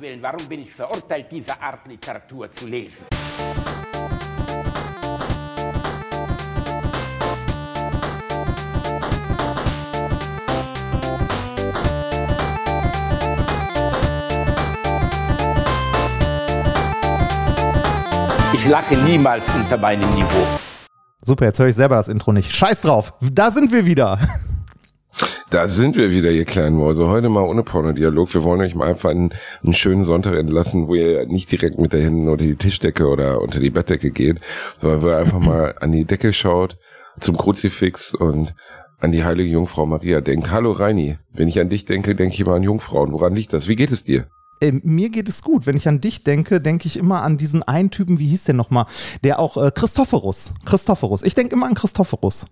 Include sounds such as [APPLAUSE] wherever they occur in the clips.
Willen, warum bin ich verurteilt, diese Art Literatur zu lesen? Ich lache niemals unter meinem Niveau. Super, jetzt höre ich selber das Intro nicht. Scheiß drauf, da sind wir wieder. [LAUGHS] Da sind wir wieder, ihr kleinen Mäuse. Heute mal ohne Pornodialog. Wir wollen euch mal einfach einen, einen schönen Sonntag entlassen, wo ihr nicht direkt mit der Händen unter die Tischdecke oder unter die Bettdecke geht, sondern wo ihr einfach mal [LAUGHS] an die Decke schaut, zum Kruzifix und an die heilige Jungfrau Maria denkt. Hallo Reini, wenn ich an dich denke, denke ich immer an Jungfrauen. Woran liegt das? Wie geht es dir? Äh, mir geht es gut. Wenn ich an dich denke, denke ich immer an diesen einen Typen, wie hieß der nochmal? Der auch äh, Christophorus. Christophorus. Ich denke immer an Christophorus.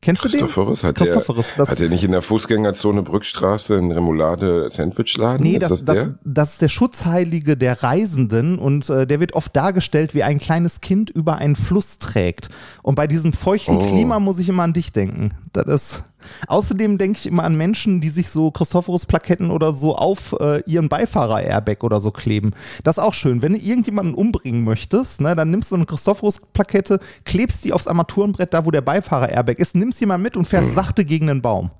Kennst du den? Christophorus? Hat Christophorus, der, das- hat er nicht in der Fußgängerzone Brückstraße einen Remoulade-Sandwichladen? Nee, ist das, das, das, der? das ist der Schutzheilige der Reisenden und äh, der wird oft dargestellt, wie ein kleines Kind über einen Fluss trägt. Und bei diesem feuchten Oh. Klima muss ich immer an dich denken. Das ist. Außerdem denke ich immer an Menschen, die sich so Christophorus-Plaketten oder so auf äh, ihren Beifahrer-Airbag oder so kleben. Das ist auch schön. Wenn du irgendjemanden umbringen möchtest, ne, dann nimmst du eine Christophorus-Plakette, klebst die aufs Armaturenbrett, da wo der Beifahrer-Airbag ist, nimmst mal mit und fährst sachte gegen einen Baum.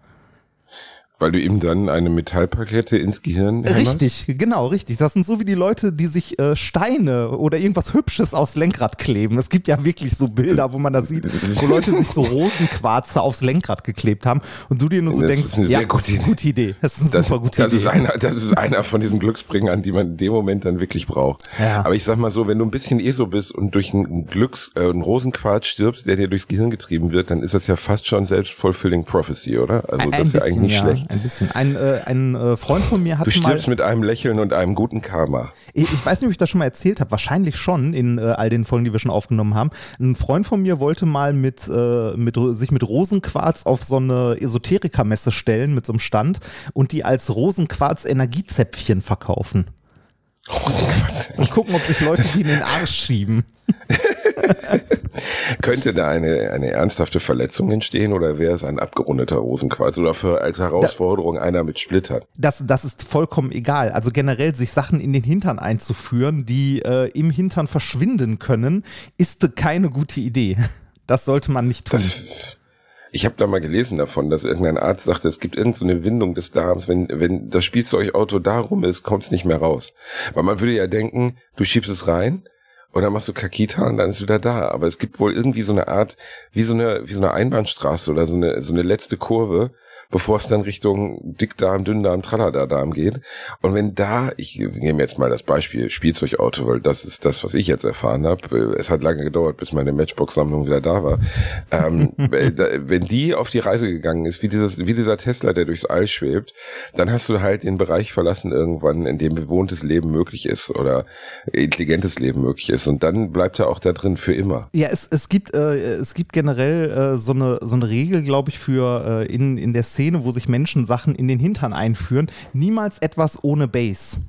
Weil du ihm dann eine Metallplakette ins Gehirn hämmerst? Richtig, genau, richtig. Das sind so wie die Leute, die sich äh, Steine oder irgendwas Hübsches aufs Lenkrad kleben. Es gibt ja wirklich so Bilder, wo man das sieht, wo Leute sich so Rosenquarze aufs Lenkrad geklebt haben und du dir nur so Das denkst, ist eine ja, sehr gute Idee. gute Idee. Das ist eine Das, super gute das, Idee. ist einer, das ist einer von diesen Glücksbringern, die man in dem Moment dann wirklich braucht. Ja. Aber ich sag mal so, wenn du ein bisschen ESO bist und durch einen Glücks, äh, einen Rosenquarz stirbst, der dir durchs Gehirn getrieben wird, dann ist das ja fast schon selbst-fulfilling Prophecy, oder? Also das ist ja eigentlich nicht ja, schlecht. Ein bisschen. Ein, äh, ein äh, Freund von mir hat Du mal. stirbst mit einem Lächeln und einem guten Karma. Ich ich weiß nicht, ob ich das schon mal erzählt habe. Wahrscheinlich schon in äh, all den Folgen, die wir schon aufgenommen haben. Ein Freund von mir wollte mal mit, äh, mit sich mit Rosenquarz auf so eine Esoterikermesse stellen mit so einem Stand und die als Rosenquarz Energiezäpfchen verkaufen. Und gucken, ob sich Leute die in den Arsch schieben. [LAUGHS] Könnte da eine, eine ernsthafte Verletzung entstehen oder wäre es ein abgerundeter Rosenquarz oder für als Herausforderung einer mit Splittern? Das, das ist vollkommen egal. Also generell sich Sachen in den Hintern einzuführen, die äh, im Hintern verschwinden können, ist keine gute Idee. Das sollte man nicht tun. Das, ich habe da mal gelesen davon, dass irgendein Arzt sagte, es gibt irgendeine so Windung des Darms, wenn, wenn das Spielzeugauto da rum ist, kommt es nicht mehr raus. Weil man würde ja denken, du schiebst es rein und dann machst du Kakita und dann ist wieder da. Aber es gibt wohl irgendwie so eine Art, wie so eine, wie so eine Einbahnstraße oder so eine, so eine letzte Kurve, bevor es dann Richtung Dickdarm, Dünndarm, Tralala-Darm geht. Und wenn da, ich nehme jetzt mal das Beispiel Spielzeugauto, weil das ist das, was ich jetzt erfahren habe. Es hat lange gedauert, bis meine Matchbox-Sammlung wieder da war. Ähm, [LAUGHS] wenn die auf die Reise gegangen ist, wie dieses, wie dieser Tesla, der durchs All schwebt, dann hast du halt den Bereich verlassen irgendwann, in dem bewohntes Leben möglich ist oder intelligentes Leben möglich ist. Und dann bleibt er auch da drin für immer. Ja, es, es gibt äh, es gibt generell äh, so eine so eine Regel, glaube ich, für äh, in in der Szene, wo sich Menschen Sachen in den Hintern einführen. Niemals etwas ohne Bass.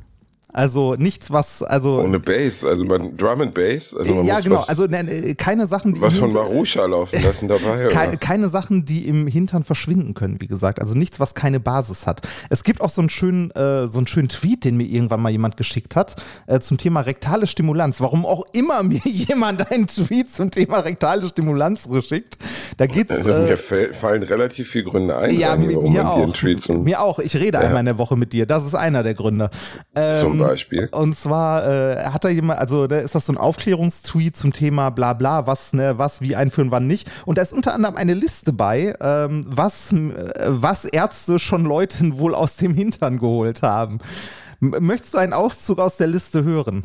Also nichts, was also Ohne Bass, also man Drum and Bass, also man ja muss genau, was, also ne, keine Sachen, die was von Marusha laufen lassen dabei. Keine, Oder? keine Sachen, die im Hintern verschwinden können, wie gesagt. Also nichts, was keine Basis hat. Es gibt auch so einen schönen, äh, so einen schönen Tweet, den mir irgendwann mal jemand geschickt hat, äh, zum Thema rektale Stimulanz. Warum auch immer [LAUGHS] mir jemand einen Tweet zum Thema rektale Stimulanz geschickt. Da geht's. Also äh, mir fallen relativ viele Gründe ein, ja, mir, warum mir man dir einen auch. Tweet zum, Mir auch. Ich rede einmal in der Woche mit dir. Das ist einer der Gründe. Ähm, zum Beispiel. Und zwar äh, hat da jemand, also da ist das so ein Aufklärungstweet zum Thema bla bla, was, ne, was, wie einführen, wann nicht. Und da ist unter anderem eine Liste bei, ähm, was, äh, was Ärzte schon Leuten wohl aus dem Hintern geholt haben. M möchtest du einen Auszug aus der Liste hören?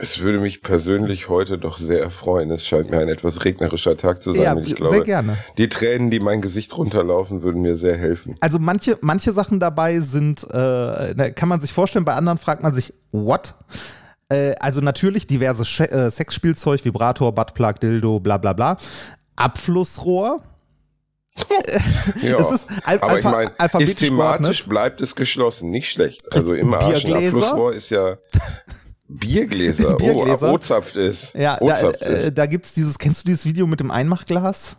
Es würde mich persönlich heute doch sehr erfreuen. Es scheint mir ein etwas regnerischer Tag zu sein. Ja, ich sehr glaube, gerne. die Tränen, die mein Gesicht runterlaufen, würden mir sehr helfen. Also manche, manche Sachen dabei sind, äh, kann man sich vorstellen, bei anderen fragt man sich, what? Äh, also natürlich diverses Sch äh, Sexspielzeug, Vibrator, Buttplug, Dildo, bla bla bla. Abflussrohr. [LAUGHS] Ja, Es ist al- aber ich alpha- meine, alphabetisch ist thematisch geordnet. bleibt es geschlossen, nicht schlecht. Also im Arsch? Abflussrohr ist ja [LAUGHS] Biergläser. [LAUGHS] Biergläser? Oh, O-Zapft ist. Ja, da, äh, da gibt's dieses, kennst du dieses Video mit dem Einmachglas?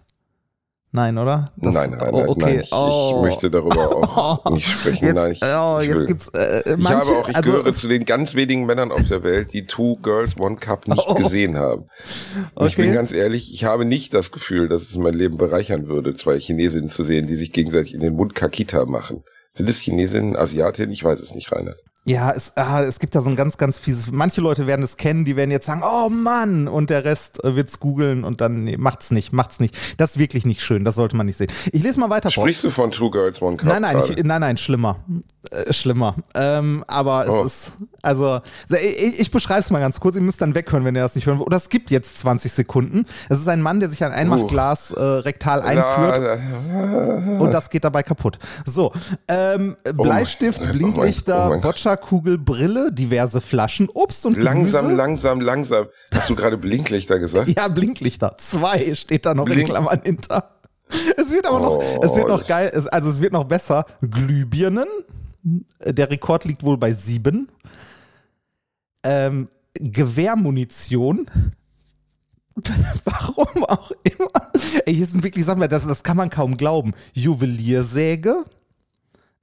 Nein, oder? Das, nein, Reinhard, oh, okay. nein. Ich, oh. ich, möchte darüber [LAUGHS] auch nicht sprechen. Jetzt, nein, ich, oh, ich jetzt gibt's, äh, manche, ich habe auch, ich also, gehöre zu den ganz wenigen Männern auf der Welt, die Two Girls One Cup nicht oh. gesehen haben. Okay. Ich bin ganz ehrlich, ich habe nicht das Gefühl, dass es mein Leben bereichern würde, zwei Chinesinnen zu sehen, die sich gegenseitig in den Mund Kakita machen. Sind es Chinesinnen, Asiatinnen? Ich weiß es nicht, Reinhard. Ja, es, ah, es gibt da so ein ganz, ganz fieses. Manche Leute werden es kennen, die werden jetzt sagen, oh Mann, und der Rest äh, wird's googeln und dann nee, macht's nicht, macht's nicht. Das ist wirklich nicht schön, das sollte man nicht sehen. Ich lese mal weiter Sprichst vor. du von Two Girls One Cup? Nein, nein, ich, nein, nein, schlimmer, äh, schlimmer. Ähm, aber oh. es ist also ich, ich beschreibe es mal ganz kurz. Ihr müsst dann weghören, wenn ihr das nicht hören wollt. Oder es gibt jetzt 20 Sekunden. Es ist ein Mann, der sich ein Einmachglas uh. äh, rektal einführt und das geht dabei kaputt. So, ähm, oh Bleistift, oh Blinklichter, oh Boccia-Kugel, Brille, diverse Flaschen, Obst und Langsam, Gemüse. langsam, langsam. Hast du gerade Blinklichter gesagt? [LAUGHS] ja, Blinklichter. Zwei steht da noch Blink in Klammern hinter. Es wird aber noch, es wird noch geil, es, also es wird noch besser. Glühbirnen. Der Rekord liegt wohl bei sieben ähm, Gewehrmunition. [LAUGHS] Warum auch immer. Ey, hier sind wirklich Sachen, das, das kann man kaum glauben. Juweliersäge,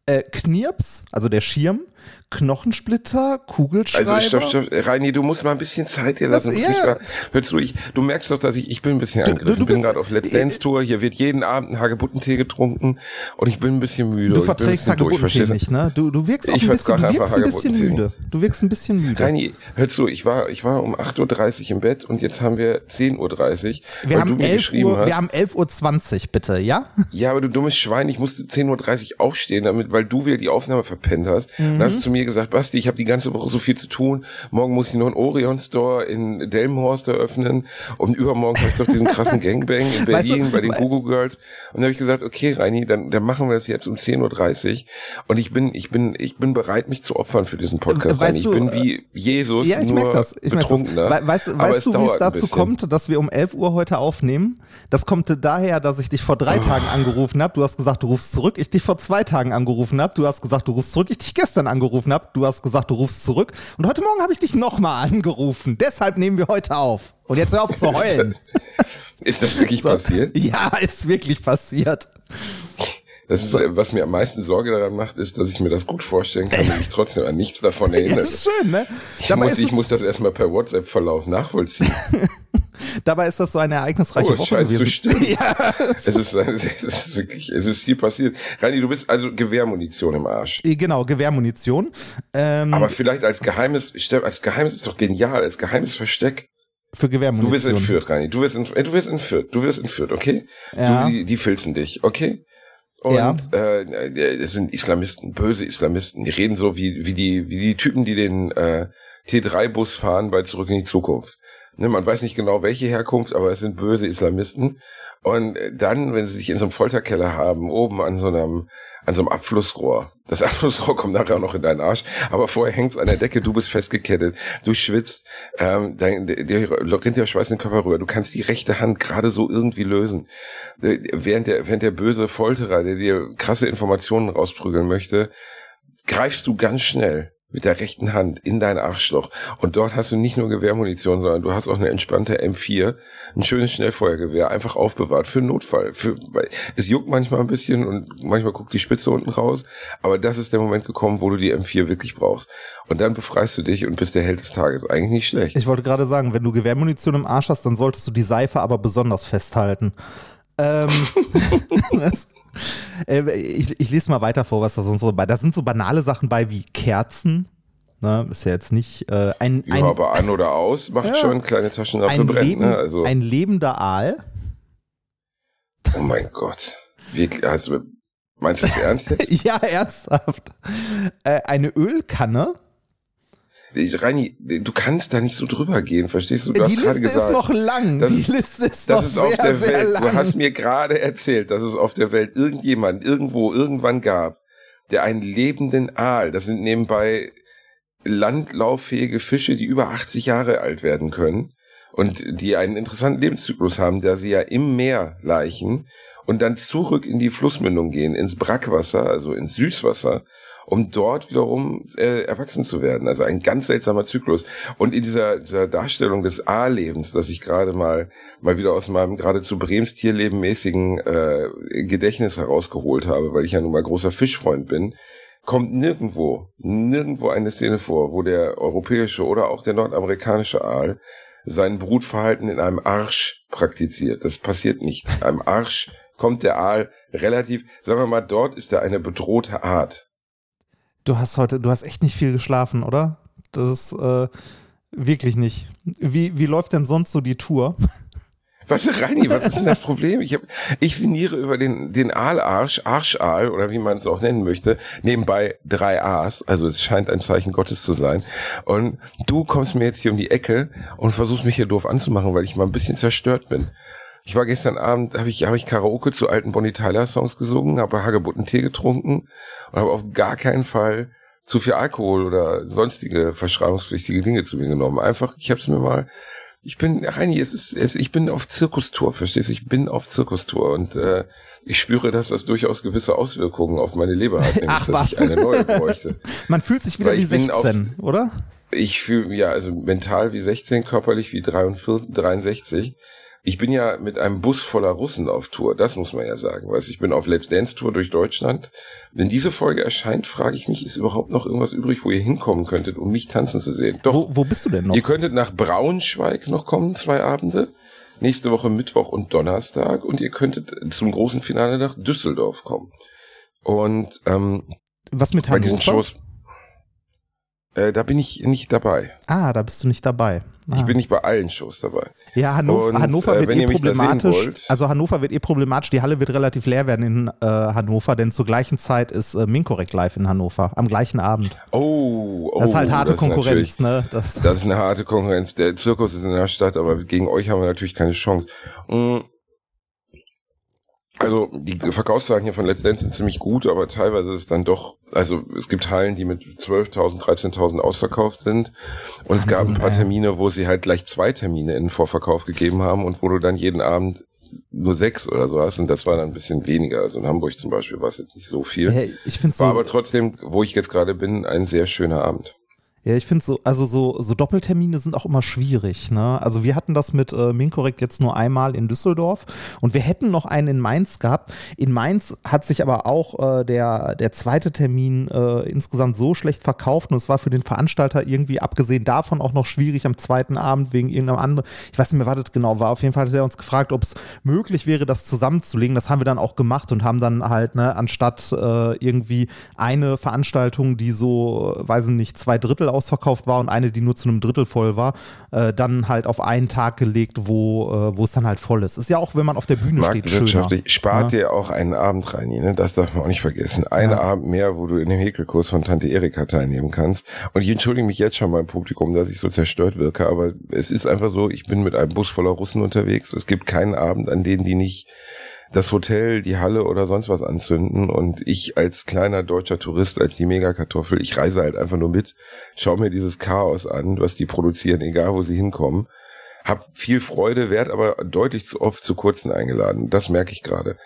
äh, Knirps, also der Schirm, Knochensplitter, Kugelschreiber. Also stopp, stopp, Reini, du musst mal ein bisschen Zeit dir lassen. Ja. Mal, hörst du, ich, du merkst doch, dass ich, ich bin ein bisschen angegriffen. Du, du, du ich bin gerade auf Let's Dance Tour, hier wird jeden Abend ein Hagebuttentee getrunken und ich bin ein bisschen müde. Du verträgst Hagebuttentee nicht, ne? Du, du wirkst auch ein bisschen, du wirkst ein bisschen müde. Du wirkst ein bisschen müde. Reini, hörst du, ich war, ich war um 8.30 Uhr im Bett und jetzt haben wir 10.30 Uhr. Wir haben 11 Uhr, hast, wir haben 11.20 Uhr, bitte, ja? Ja, aber du dummes Schwein, ich musste 10.30 Uhr aufstehen, damit, weil du wieder die Aufnahme verpennt hast. Mhm. Hast du zu mir gesagt, Basti, ich habe die ganze Woche so viel zu tun. Morgen muss ich noch einen Orion Store in Delmenhorst eröffnen und übermorgen habe ich doch diesen krassen [LAUGHS] Gangbang in Berlin weißt du, bei den Google Girls. Und dann habe ich gesagt, okay, Reini, dann, dann machen wir das jetzt um 10.30 Uhr. Und ich bin, ich bin, ich bin bereit, mich zu opfern für diesen Podcast. Weißt ich bin wie Jesus, ja, ich nur das. Ich betrunkener. Das. Weißt, weißt du, wie es dazu kommt, dass wir um 11 Uhr heute aufnehmen? Das kommt daher, dass ich dich vor drei oh. Tagen angerufen habe. Du hast gesagt, du rufst zurück. Ich dich vor zwei Tagen angerufen habe. Du hast gesagt, du rufst zurück. Ich dich gestern angerufen habe. Du hast gesagt, du rufst zurück. Und heute Morgen habe ich dich nochmal angerufen. Deshalb nehmen wir heute auf. Und jetzt hör auf zu heulen. ist das wirklich so. passiert? Ja, ist wirklich passiert. Das ist, was mir am meisten Sorge daran macht, ist, dass ich mir das gut vorstellen kann und mich trotzdem an nichts davon [LAUGHS] erinnere. das ist schön, ne? Ich, muss, ich muss das erstmal per WhatsApp-Verlauf nachvollziehen. [LAUGHS] Dabei ist das so eine ereignisreiche oh, Woche scheint gewesen. zu stimmen. [LAUGHS] ja. Es ist, es ist wirklich, es ist viel passiert. Rani, du bist also Gewehrmunition im Arsch. Äh, genau, Gewehrmunition. Ähm, Aber vielleicht als geheimes, als geheimes ist doch genial, als geheimes Versteck. Für Gewehrmunition. Du wirst entführt, Rani. Du wirst, entführt, du wirst entführt. Du wirst entführt, okay? Ja. Du, die, die filzen dich, okay? Und ja. äh, es sind Islamisten, böse Islamisten. Die reden so wie, wie die, wie die Typen, die den äh, T3-Bus fahren bei Zurück in die Zukunft. Ne, man weiß nicht genau, welche Herkunft, aber es sind böse Islamisten. Und dann, wenn sie sich in so einem Folterkeller haben, oben an so einem, an so einem Abflussrohr. Das [LAUGHS] Abflussrohr kommt nachher auch noch in deinen Arsch, aber vorher hängt's an der Decke, du bist festgekettet, du schwitzt, ähm, dein, der, rinnt der Schweiß in den Körper rüber, du kannst die rechte Hand gerade so irgendwie lösen. Äh, während der, während der böse Folterer, der dir krasse Informationen rausprügeln möchte, greifst du ganz schnell mit der rechten Hand in dein Arschloch. Und dort hast du nicht nur Gewehrmunition, sondern du hast auch eine entspannte M4, ein schönes Schnellfeuergewehr, einfach aufbewahrt für Notfall. Für, es juckt manchmal ein bisschen und manchmal guckt die Spitze unten raus, aber das ist der Moment gekommen, wo du die M4 wirklich brauchst. Und dann befreist du dich und bist der Held des Tages. Eigentlich nicht schlecht. Ich wollte gerade sagen, wenn du Gewehrmunition im Arsch hast, dann solltest du die Seife aber besonders festhalten. Ähm, [LAUGHS] äh, ich, ich, lese mal weiter vor, was da sonst so bei. Da sind so banale Sachen bei wie Kerzen. Ne, ist ja jetzt nicht äh, ein, ein. Ja, aber an oder aus macht ja, schon kleine Taschenlampe ein brennt. Leben, ne? also. Ein lebender Aal. Oh mein Gott. Wirklich, also, meinst du das ernst jetzt? [LAUGHS] ja, ernsthaft. Äh, eine Ölkanne. Reini, du kannst da nicht so drüber gehen, verstehst du? du die Liste gesagt, ist noch lang. Das, die Liste ist das noch ist sehr, auf der sehr Welt. lang. Du hast mir gerade erzählt, dass es auf der Welt irgendjemand irgendwo irgendwann gab, der einen lebenden Aal, das sind nebenbei landlauffähige Fische, die über 80 Jahre alt werden können und die einen interessanten Lebenszyklus haben, da sie ja im Meer laichen und dann zurück in die Flussmündung gehen, ins Brackwasser, also ins Süßwasser um dort wiederum äh, erwachsen zu werden. Also ein ganz seltsamer Zyklus. Und in dieser, dieser Darstellung des A-Lebens, das ich gerade mal mal wieder aus meinem geradezu Brems Tierleben mäßigen äh, Gedächtnis herausgeholt habe, weil ich ja nun mal großer Fischfreund bin, kommt nirgendwo, nirgendwo eine Szene vor, wo der europäische oder auch der nordamerikanische Aal sein Brutverhalten in einem Arsch praktiziert. Das passiert nicht. In einem Arsch kommt der Aal relativ, sagen wir mal, dort ist er eine bedrohte Art. Du hast heute, du hast echt nicht viel geschlafen, oder? Das ist äh, wirklich nicht. Wie, wie läuft denn sonst so die Tour? [LAUGHS] Was, Reini, was ist denn das Problem? Ich, hab, ich sinniere über den, den Aalarsch, Arschaal oder wie man es auch nennen möchte, nebenbei drei A's, also es scheint ein Zeichen Gottes zu sein. Und du kommst mir jetzt hier um die Ecke und versuchst mich hier doof anzumachen, weil ich mal ein bisschen zerstört bin. Ich war gestern Abend, habe ich, hab ich Karaoke zu alten Bonnie Tyler Songs gesungen, habe Hagebutten Tee getrunken und habe auf gar keinen Fall zu viel Alkohol oder sonstige verschreibungspflichtige Dinge zu mir genommen. Einfach, ich habe es mir mal ich bin, Reini, es ist, es, ich bin auf Zirkustour, verstehst du? Ich bin auf Zirkustour und äh, ich spüre, dass das durchaus gewisse Auswirkungen auf meine Leber hat, nämlich, Ach, dass was? ich eine neue bräuchte. [LAUGHS] Man fühlt sich wieder Weil wie ich bin 16, oder? Ich fühle, ja, also mental wie 16, körperlich wie 43, 63. Ich bin ja mit einem Bus voller Russen auf Tour, das muss man ja sagen. Weißt, ich bin auf Let's Dance Tour durch Deutschland. Wenn diese Folge erscheint, frage ich mich, ist überhaupt noch irgendwas übrig, wo ihr hinkommen könntet, um mich tanzen zu sehen? Doch, Wo, wo bist du denn noch? Ihr könntet nach Braunschweig noch kommen, zwei Abende. Nächste Woche Mittwoch und Donnerstag. Und ihr könntet zum großen Finale nach Düsseldorf kommen. Und ähm, Was mit bei diesen Hannover? Shows, äh, da bin ich nicht dabei. Ah, da bist du nicht dabei. Ah. Ich bin nicht bei allen Shows dabei. Ja, Hannover, Und, Hannover äh, wird eh problematisch. Also Hannover wird eh problematisch. Die Halle wird relativ leer werden in äh, Hannover, denn zur gleichen Zeit ist äh, Minkorrekt live in Hannover am gleichen Abend. Oh, oh Das ist halt harte Konkurrenz, ne? Das, Das ist eine harte Konkurrenz. Der Zirkus ist in der Stadt, aber gegen euch haben wir natürlich keine Chance. Mm. Also die Verkaufszahlen hier von Let's Dance sind ziemlich gut, aber teilweise ist es dann doch, also es gibt Hallen, die mit 12.000, 13.000 ausverkauft sind und es gab ein Wahnsinn, paar. Termine, wo sie halt gleich zwei Termine in den Vorverkauf gegeben haben und wo du dann jeden Abend nur sechs oder so hast und das war dann ein bisschen weniger. Also in Hamburg zum Beispiel war es jetzt nicht so viel. Hey, ich finde so. War aber trotzdem, wo ich jetzt gerade bin, ein sehr schöner Abend. Ja, ich finde so, also so, so Doppeltermine sind auch immer schwierig. Ne? Also wir hatten das mit äh, Minkorrekt jetzt nur einmal in Düsseldorf und wir hätten noch einen in Mainz gehabt. In Mainz hat sich aber auch äh, der, der zweite Termin äh, insgesamt so schlecht verkauft und es war für den Veranstalter irgendwie abgesehen davon auch noch schwierig am zweiten Abend wegen irgendeinem anderen. Ich weiß nicht mehr, was das genau war. Auf jeden Fall hat er uns gefragt, ob es möglich wäre, das zusammenzulegen. Das haben wir dann auch gemacht und haben dann halt, ne, anstatt äh, irgendwie eine Veranstaltung, die so, äh, weiß ich nicht, zwei Drittel ausverkauft war und eine, die nur zu einem Drittel voll war, äh, dann halt auf einen Tag gelegt, wo, äh, wo es dann halt voll ist. Ist ja auch, wenn man auf der Bühne steht, schöner. Spart dir auch einen Abend rein, ne? das darf man auch nicht vergessen. Einen Ja. Abend mehr, wo du in dem Häkelkurs von Tante Erika teilnehmen kannst. Und ich entschuldige mich jetzt schon beim Publikum, dass ich so zerstört wirke, aber es ist einfach so, ich bin mit einem Bus voller Russen unterwegs. Es gibt keinen Abend, an denen die nicht das Hotel, die Halle oder sonst was anzünden und ich als kleiner deutscher Tourist, als die Megakartoffel, ich reise halt einfach nur mit, schau mir dieses Chaos an, was die produzieren, egal wo sie hinkommen hab viel Freude, werd aber deutlich zu oft zu kurzen eingeladen. Das merke ich gerade.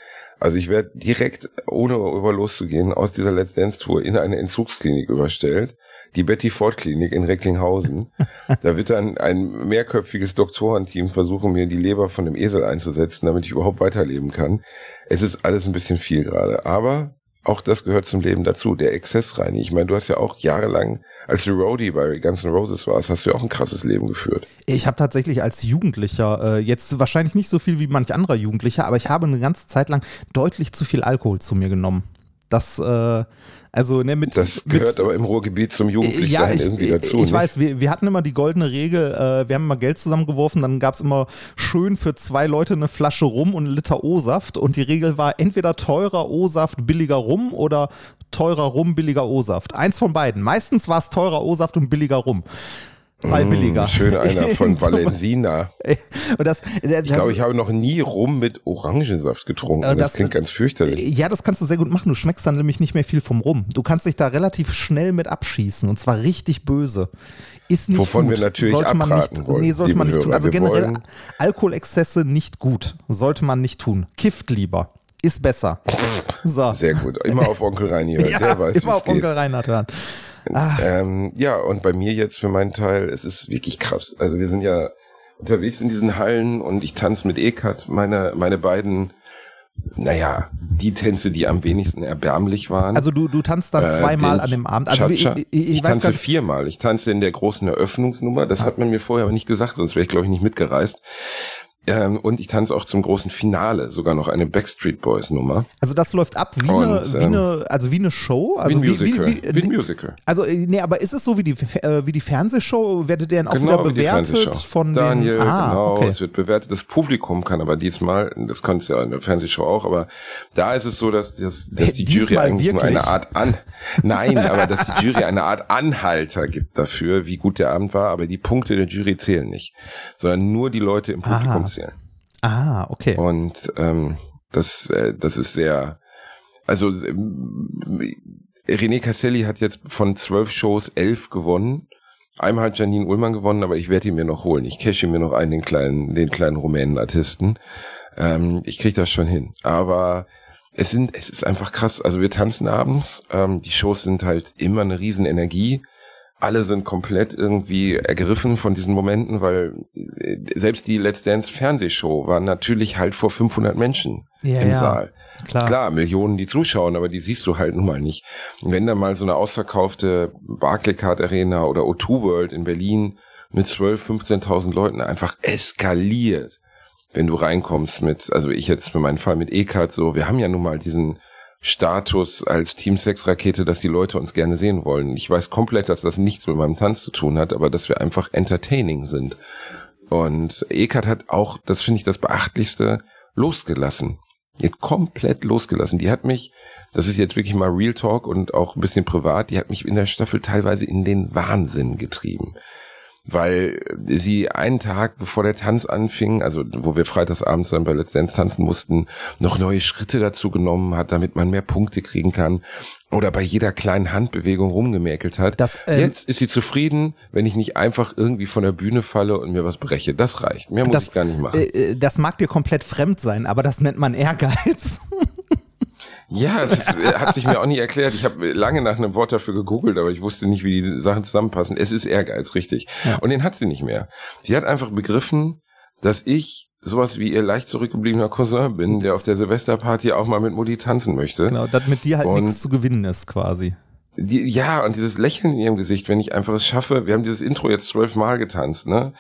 Also ich werde direkt, ohne über loszugehen, aus dieser Let's Dance Tour in eine Entzugsklinik überstellt. Die Betty Ford Klinik in Recklinghausen. [LAUGHS] da wird dann ein mehrköpfiges Doktorenteam versuchen, mir die Leber von dem Esel einzusetzen, damit ich überhaupt weiterleben kann. Es ist alles ein bisschen viel gerade. Aber auch das gehört zum Leben dazu, der Exzess rein. Ich meine, du hast ja auch jahrelang, als du Roadie bei Guns N' Roses warst, hast du ja auch ein krasses Leben geführt. Ich habe tatsächlich als Jugendlicher, äh, jetzt wahrscheinlich nicht so viel wie manch anderer Jugendlicher, aber ich habe eine ganze Zeit lang deutlich zu viel Alkohol zu mir genommen. Das, äh, also, ne, mit. Das mit, gehört aber im Ruhrgebiet zum Jugendlichsein ja, ich, irgendwie dazu. Ich nicht? weiß, wir, wir hatten immer die goldene Regel, äh, wir haben immer Geld zusammengeworfen, dann gab es immer schön für zwei Leute eine Flasche Rum und einen Liter O-Saft und die Regel war entweder teurer O-Saft, billiger Rum oder teurer Rum, billiger O-Saft. Eins von beiden. Meistens war es teurer O-Saft und billiger Rum. Weil billiger. Mm, Schön einer [LAUGHS] von. Valensina. Und das, das, Ich glaube, ich habe noch nie Rum mit Orangensaft getrunken. Äh, das, das- klingt ganz fürchterlich. Ja, das kannst du sehr gut machen. Du schmeckst dann nämlich nicht mehr viel vom Rum. Du kannst dich da relativ schnell mit abschießen und zwar richtig böse. Ist nicht Wovon gut. wir natürlich sollte man nicht, wollen, Nee, sollte man nicht tun. Hörer. Also Wir generell wollen- Alkoholexzesse nicht gut. Sollte man nicht tun. Kifft lieber. Ist besser. So. Sehr gut. Immer auf Onkel Reini hören. [LAUGHS] ja, Der weiß, immer auf geht. Onkel Reinhard hören. Ähm, ja, und bei mir jetzt für meinen Teil, es ist wirklich krass. Also wir sind ja unterwegs in diesen Hallen und ich tanze mit Ekat, meine, meine beiden naja, die Tänze, die am wenigsten erbärmlich waren. Also du, du tanzt dann äh, zweimal äh, an dem Abend. Also ich, ich, ich, ich tanze viermal. Ich tanze in der großen Eröffnungsnummer. Das ah. hat man mir vorher aber nicht gesagt, sonst wäre ich, glaube ich, nicht mitgereist. Ähm, und ich tanze auch zum großen Finale, sogar noch eine Backstreet Boys Nummer. Also das läuft ab wie, und, eine, wie ähm, eine, also wie eine Show? Also wie ein Musical. Wie, wie, wie, ein Musical. Also, äh, nee, aber ist es so wie die, äh, wie die Fernsehshow? Werdet ihr dann auch genau, wieder bewertet von Daniel, den, ah, genau, okay. es wird bewertet. Das Publikum kann aber diesmal, das kann es ja in der Fernsehshow auch, aber da ist es so, dass, dass, dass die Jury eigentlich wirklich? nur eine Art an, nein, aber dass die Jury eine Art Anhalter gibt dafür, wie gut der Abend war, aber die Punkte der Jury zählen nicht, sondern nur die Leute im Publikum Aha. Zählen. Ah, okay. Und ähm, das, äh, das ist sehr, also ähm, René Casselli hat jetzt von zwölf Shows elf gewonnen. Einmal hat Janine Ullmann gewonnen, aber ich werde ihn mir noch holen. Ich cache mir noch einen, den kleinen, den kleinen rumänen Artisten. Ähm, ich krieg das schon hin. Aber es sind, es ist einfach krass. Also wir tanzen abends. Ähm, die Shows sind halt immer eine riesen Energie alle sind komplett irgendwie ergriffen von diesen Momenten, weil äh, selbst die Let's Dance Fernsehshow war natürlich halt vor 500 Menschen ja, im ja. Saal. Klar. Klar, Millionen, die zuschauen, aber die siehst du halt nun mal nicht. Und wenn da mal so eine ausverkaufte Barclaycard Arena oder O2 World in Berlin mit 12, 15.000 Leuten einfach eskaliert, wenn du reinkommst mit, also ich jetzt für meinen Fall mit E-Card so, wir haben ja nun mal diesen Status als Team Sex Rakete, dass die Leute uns gerne sehen wollen. Ich weiß komplett, dass das nichts mit meinem Tanz zu tun hat, aber dass wir einfach entertaining sind. Und Ekat hat auch, das finde ich das beachtlichste, losgelassen. Hat komplett losgelassen. Die hat mich, das ist jetzt wirklich mal Real Talk und auch ein bisschen privat, die hat mich in der Staffel teilweise in den Wahnsinn getrieben weil sie einen Tag bevor der Tanz anfing, also wo wir freitagsabends dann bei Let's Dance tanzen mussten, noch neue Schritte dazu genommen hat, damit man mehr Punkte kriegen kann oder bei jeder kleinen Handbewegung rumgemäkelt hat. Das, ähm, Jetzt ist sie zufrieden, wenn ich nicht einfach irgendwie von der Bühne falle und mir was breche. Das reicht. Mehr muss das, ich gar nicht machen. Äh, äh das mag dir komplett fremd sein, aber das nennt man Ehrgeiz. [LAUGHS] Ja, das hat sich mir auch nie erklärt. Ich habe lange nach einem Wort dafür gegoogelt, aber ich wusste nicht, wie die Sachen zusammenpassen. Es ist Ehrgeiz, richtig. Ja. Und den hat sie nicht mehr. Sie hat einfach begriffen, dass ich sowas wie ihr leicht zurückgebliebener Cousin bin, der auf der Silvesterparty auch mal mit Mutti tanzen möchte. Genau, dass mit dir halt und nichts zu gewinnen ist quasi. Die, ja, und dieses Lächeln in ihrem Gesicht, wenn ich einfach es schaffe, wir haben dieses Intro jetzt zwölfmal getanzt, ne?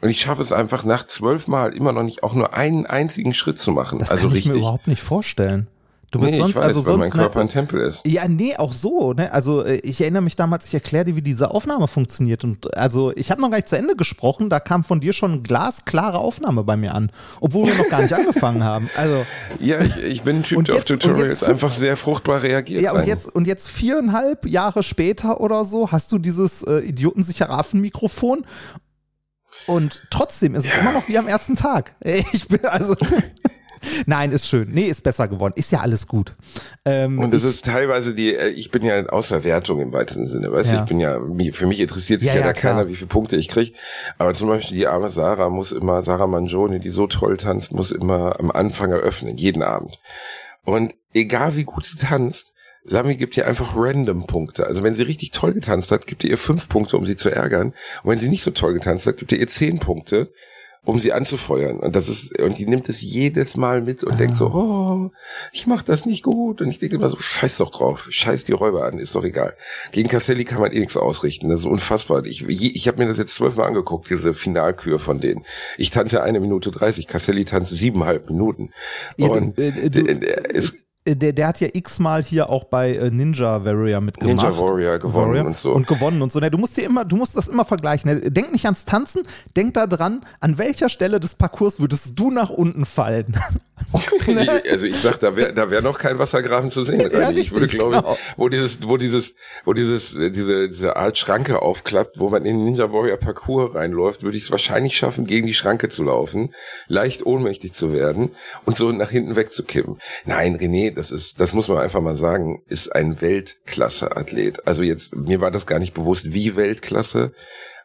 Und ich schaffe es einfach nach zwölfmal immer noch nicht auch nur einen einzigen Schritt zu machen. Das also kann ich richtig. mir überhaupt nicht vorstellen. Du bist nee, sonst, ich weiß, also weil sonst mein Körper ein Tempel ist. Ja, nee, auch so. Ne? Also äh, ich erinnere mich damals, ich erkläre dir, wie diese Aufnahme funktioniert. Und also ich habe noch gar nicht zu Ende gesprochen, da kam von dir schon glasklare Aufnahme bei mir an, obwohl wir noch gar nicht [LAUGHS] angefangen haben. Also ja, ich, ich bin ein Typ, [LAUGHS] der auf Tutorials einfach sehr fruchtbar reagiert. Ja, und jetzt, und jetzt viereinhalb Jahre später oder so hast du dieses äh, idiotensichere Affenmikrofon und trotzdem ist es ja. immer noch wie am ersten Tag. [LAUGHS] Ich bin also. Nein, ist schön. Nee, ist besser geworden. Ist ja alles gut. Ähm, und es ist teilweise die, äh, ich bin ja außer Wertung im weitesten Sinne, weißt ja. du, ich bin ja, für mich interessiert sich ja, ja, ja da klar. keiner, wie viele Punkte ich kriege. Aber zum Beispiel die arme Sarah muss immer, Sarah Mangione, die so toll tanzt, muss immer am Anfang eröffnen, jeden Abend. Und egal wie gut sie tanzt, Lamy gibt ihr einfach random Punkte. Also wenn sie richtig toll getanzt hat, gibt ihr ihr fünf Punkte, um sie zu ärgern. Und wenn sie nicht so toll getanzt hat, gibt ihr ihr zehn Punkte, um sie anzufeuern. Und das ist, und die nimmt es jedes Mal mit und ah. denkt so, ah. oh, ich mach das nicht gut. Und ich denke immer so, scheiß doch drauf, scheiß die Räuber an, ist doch egal. Gegen Castelli kann man eh nichts ausrichten. Das ist unfassbar. Ich, ich habe mir das jetzt zwölfmal angeguckt, diese Finalkür von denen. Ich tanze eine Minute dreißig, Castelli tanzt siebeneinhalb Minuten. Und ja, äh, du, es, äh, der, der hat ja x-mal hier auch bei äh, Ninja Warrior mitgemacht. Ninja Warrior gewonnen Warrior und so. Und gewonnen und so. Du musst dir immer, du musst das immer vergleichen. Denk nicht ans Tanzen, denk da dran, an welcher Stelle des Parcours würdest du nach unten fallen. [LAUGHS] also ich sag, da wäre da wär noch kein Wassergraben zu sehen. Ja, ich würde glaube genau. wo dieses, wo dieses, wo dieses, äh, diese, diese Art Schranke aufklappt, wo man in den Ninja Warrior Parcours reinläuft, würde ich es wahrscheinlich schaffen, gegen die Schranke zu laufen, leicht ohnmächtig zu werden und so nach hinten wegzukippen. Nein, René, das ist, das muss man einfach mal sagen, ist ein Weltklasse-Athlet. Also jetzt, mir war das gar nicht bewusst, wie Weltklasse,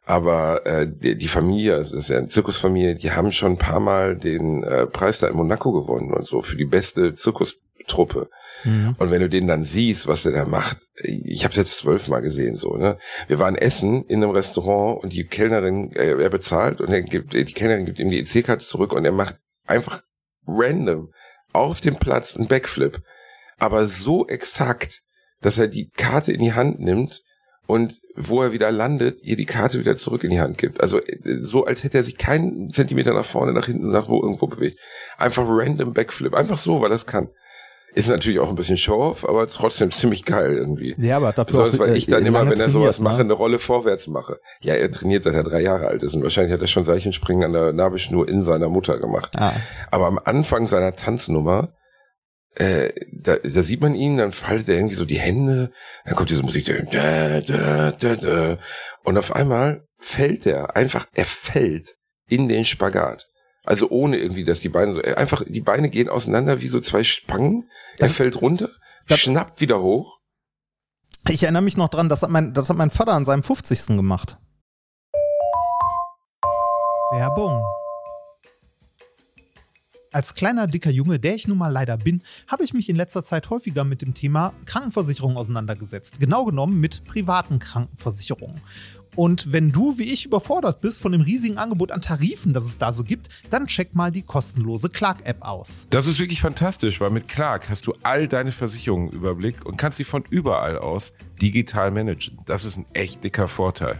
Aber äh, die, die Familie, es ist ja eine Zirkusfamilie, die haben schon ein paar Mal den äh, Preis da in Monaco gewonnen und so für die beste Zirkustruppe. Mhm. Und wenn du den dann siehst, was der da macht, ich habe jetzt zwölfmal gesehen so. Ne, wir waren essen in einem Restaurant und die Kellnerin, äh, er bezahlt und er gibt, die Kellnerin gibt ihm die EC-Karte zurück und er macht einfach random auf dem Platz einen Backflip, aber so exakt, dass er die Karte in die Hand nimmt und wo er wieder landet, ihr die Karte wieder zurück in die Hand gibt. Also äh, so, als hätte er sich keinen Zentimeter nach vorne, nach hinten, nach wo irgendwo bewegt. Einfach random Backflip. Einfach so, weil das kann. Ist natürlich auch ein bisschen Show-off, aber trotzdem ziemlich geil irgendwie. Ja, aber dafür Besonders, weil ich dann immer, wenn er sowas ne? mache, eine Rolle vorwärts mache. Ja, er trainiert, seit er drei Jahre alt ist und wahrscheinlich hat er schon Seichenspringen an der Nabelschnur in seiner Mutter gemacht. Ah. Aber am Anfang seiner Tanznummer, äh, da, da sieht man ihn, dann faltet er irgendwie so die Hände, dann kommt diese Musik, da, da, da, da, und auf einmal fällt er einfach, er fällt in den Spagat. Also ohne irgendwie, dass die Beine so, äh, einfach, die Beine gehen auseinander wie so zwei Spangen. Er Das- fällt runter, das- schnappt wieder hoch. Ich erinnere mich noch dran, das hat mein, das hat mein Vater an seinem 50. gemacht. Werbung. Als kleiner, dicker Junge, der ich nun mal leider bin, habe ich mich in letzter Zeit häufiger mit dem Thema Krankenversicherung auseinandergesetzt. Genau genommen mit privaten Krankenversicherungen. Und wenn du wie ich überfordert bist von dem riesigen Angebot an Tarifen, das es da so gibt, dann check mal die kostenlose Clark-App aus. Das ist wirklich fantastisch, weil mit Clark hast du all deine Versicherungen im Überblick und kannst sie von überall aus digital managen. Das ist ein echt dicker Vorteil.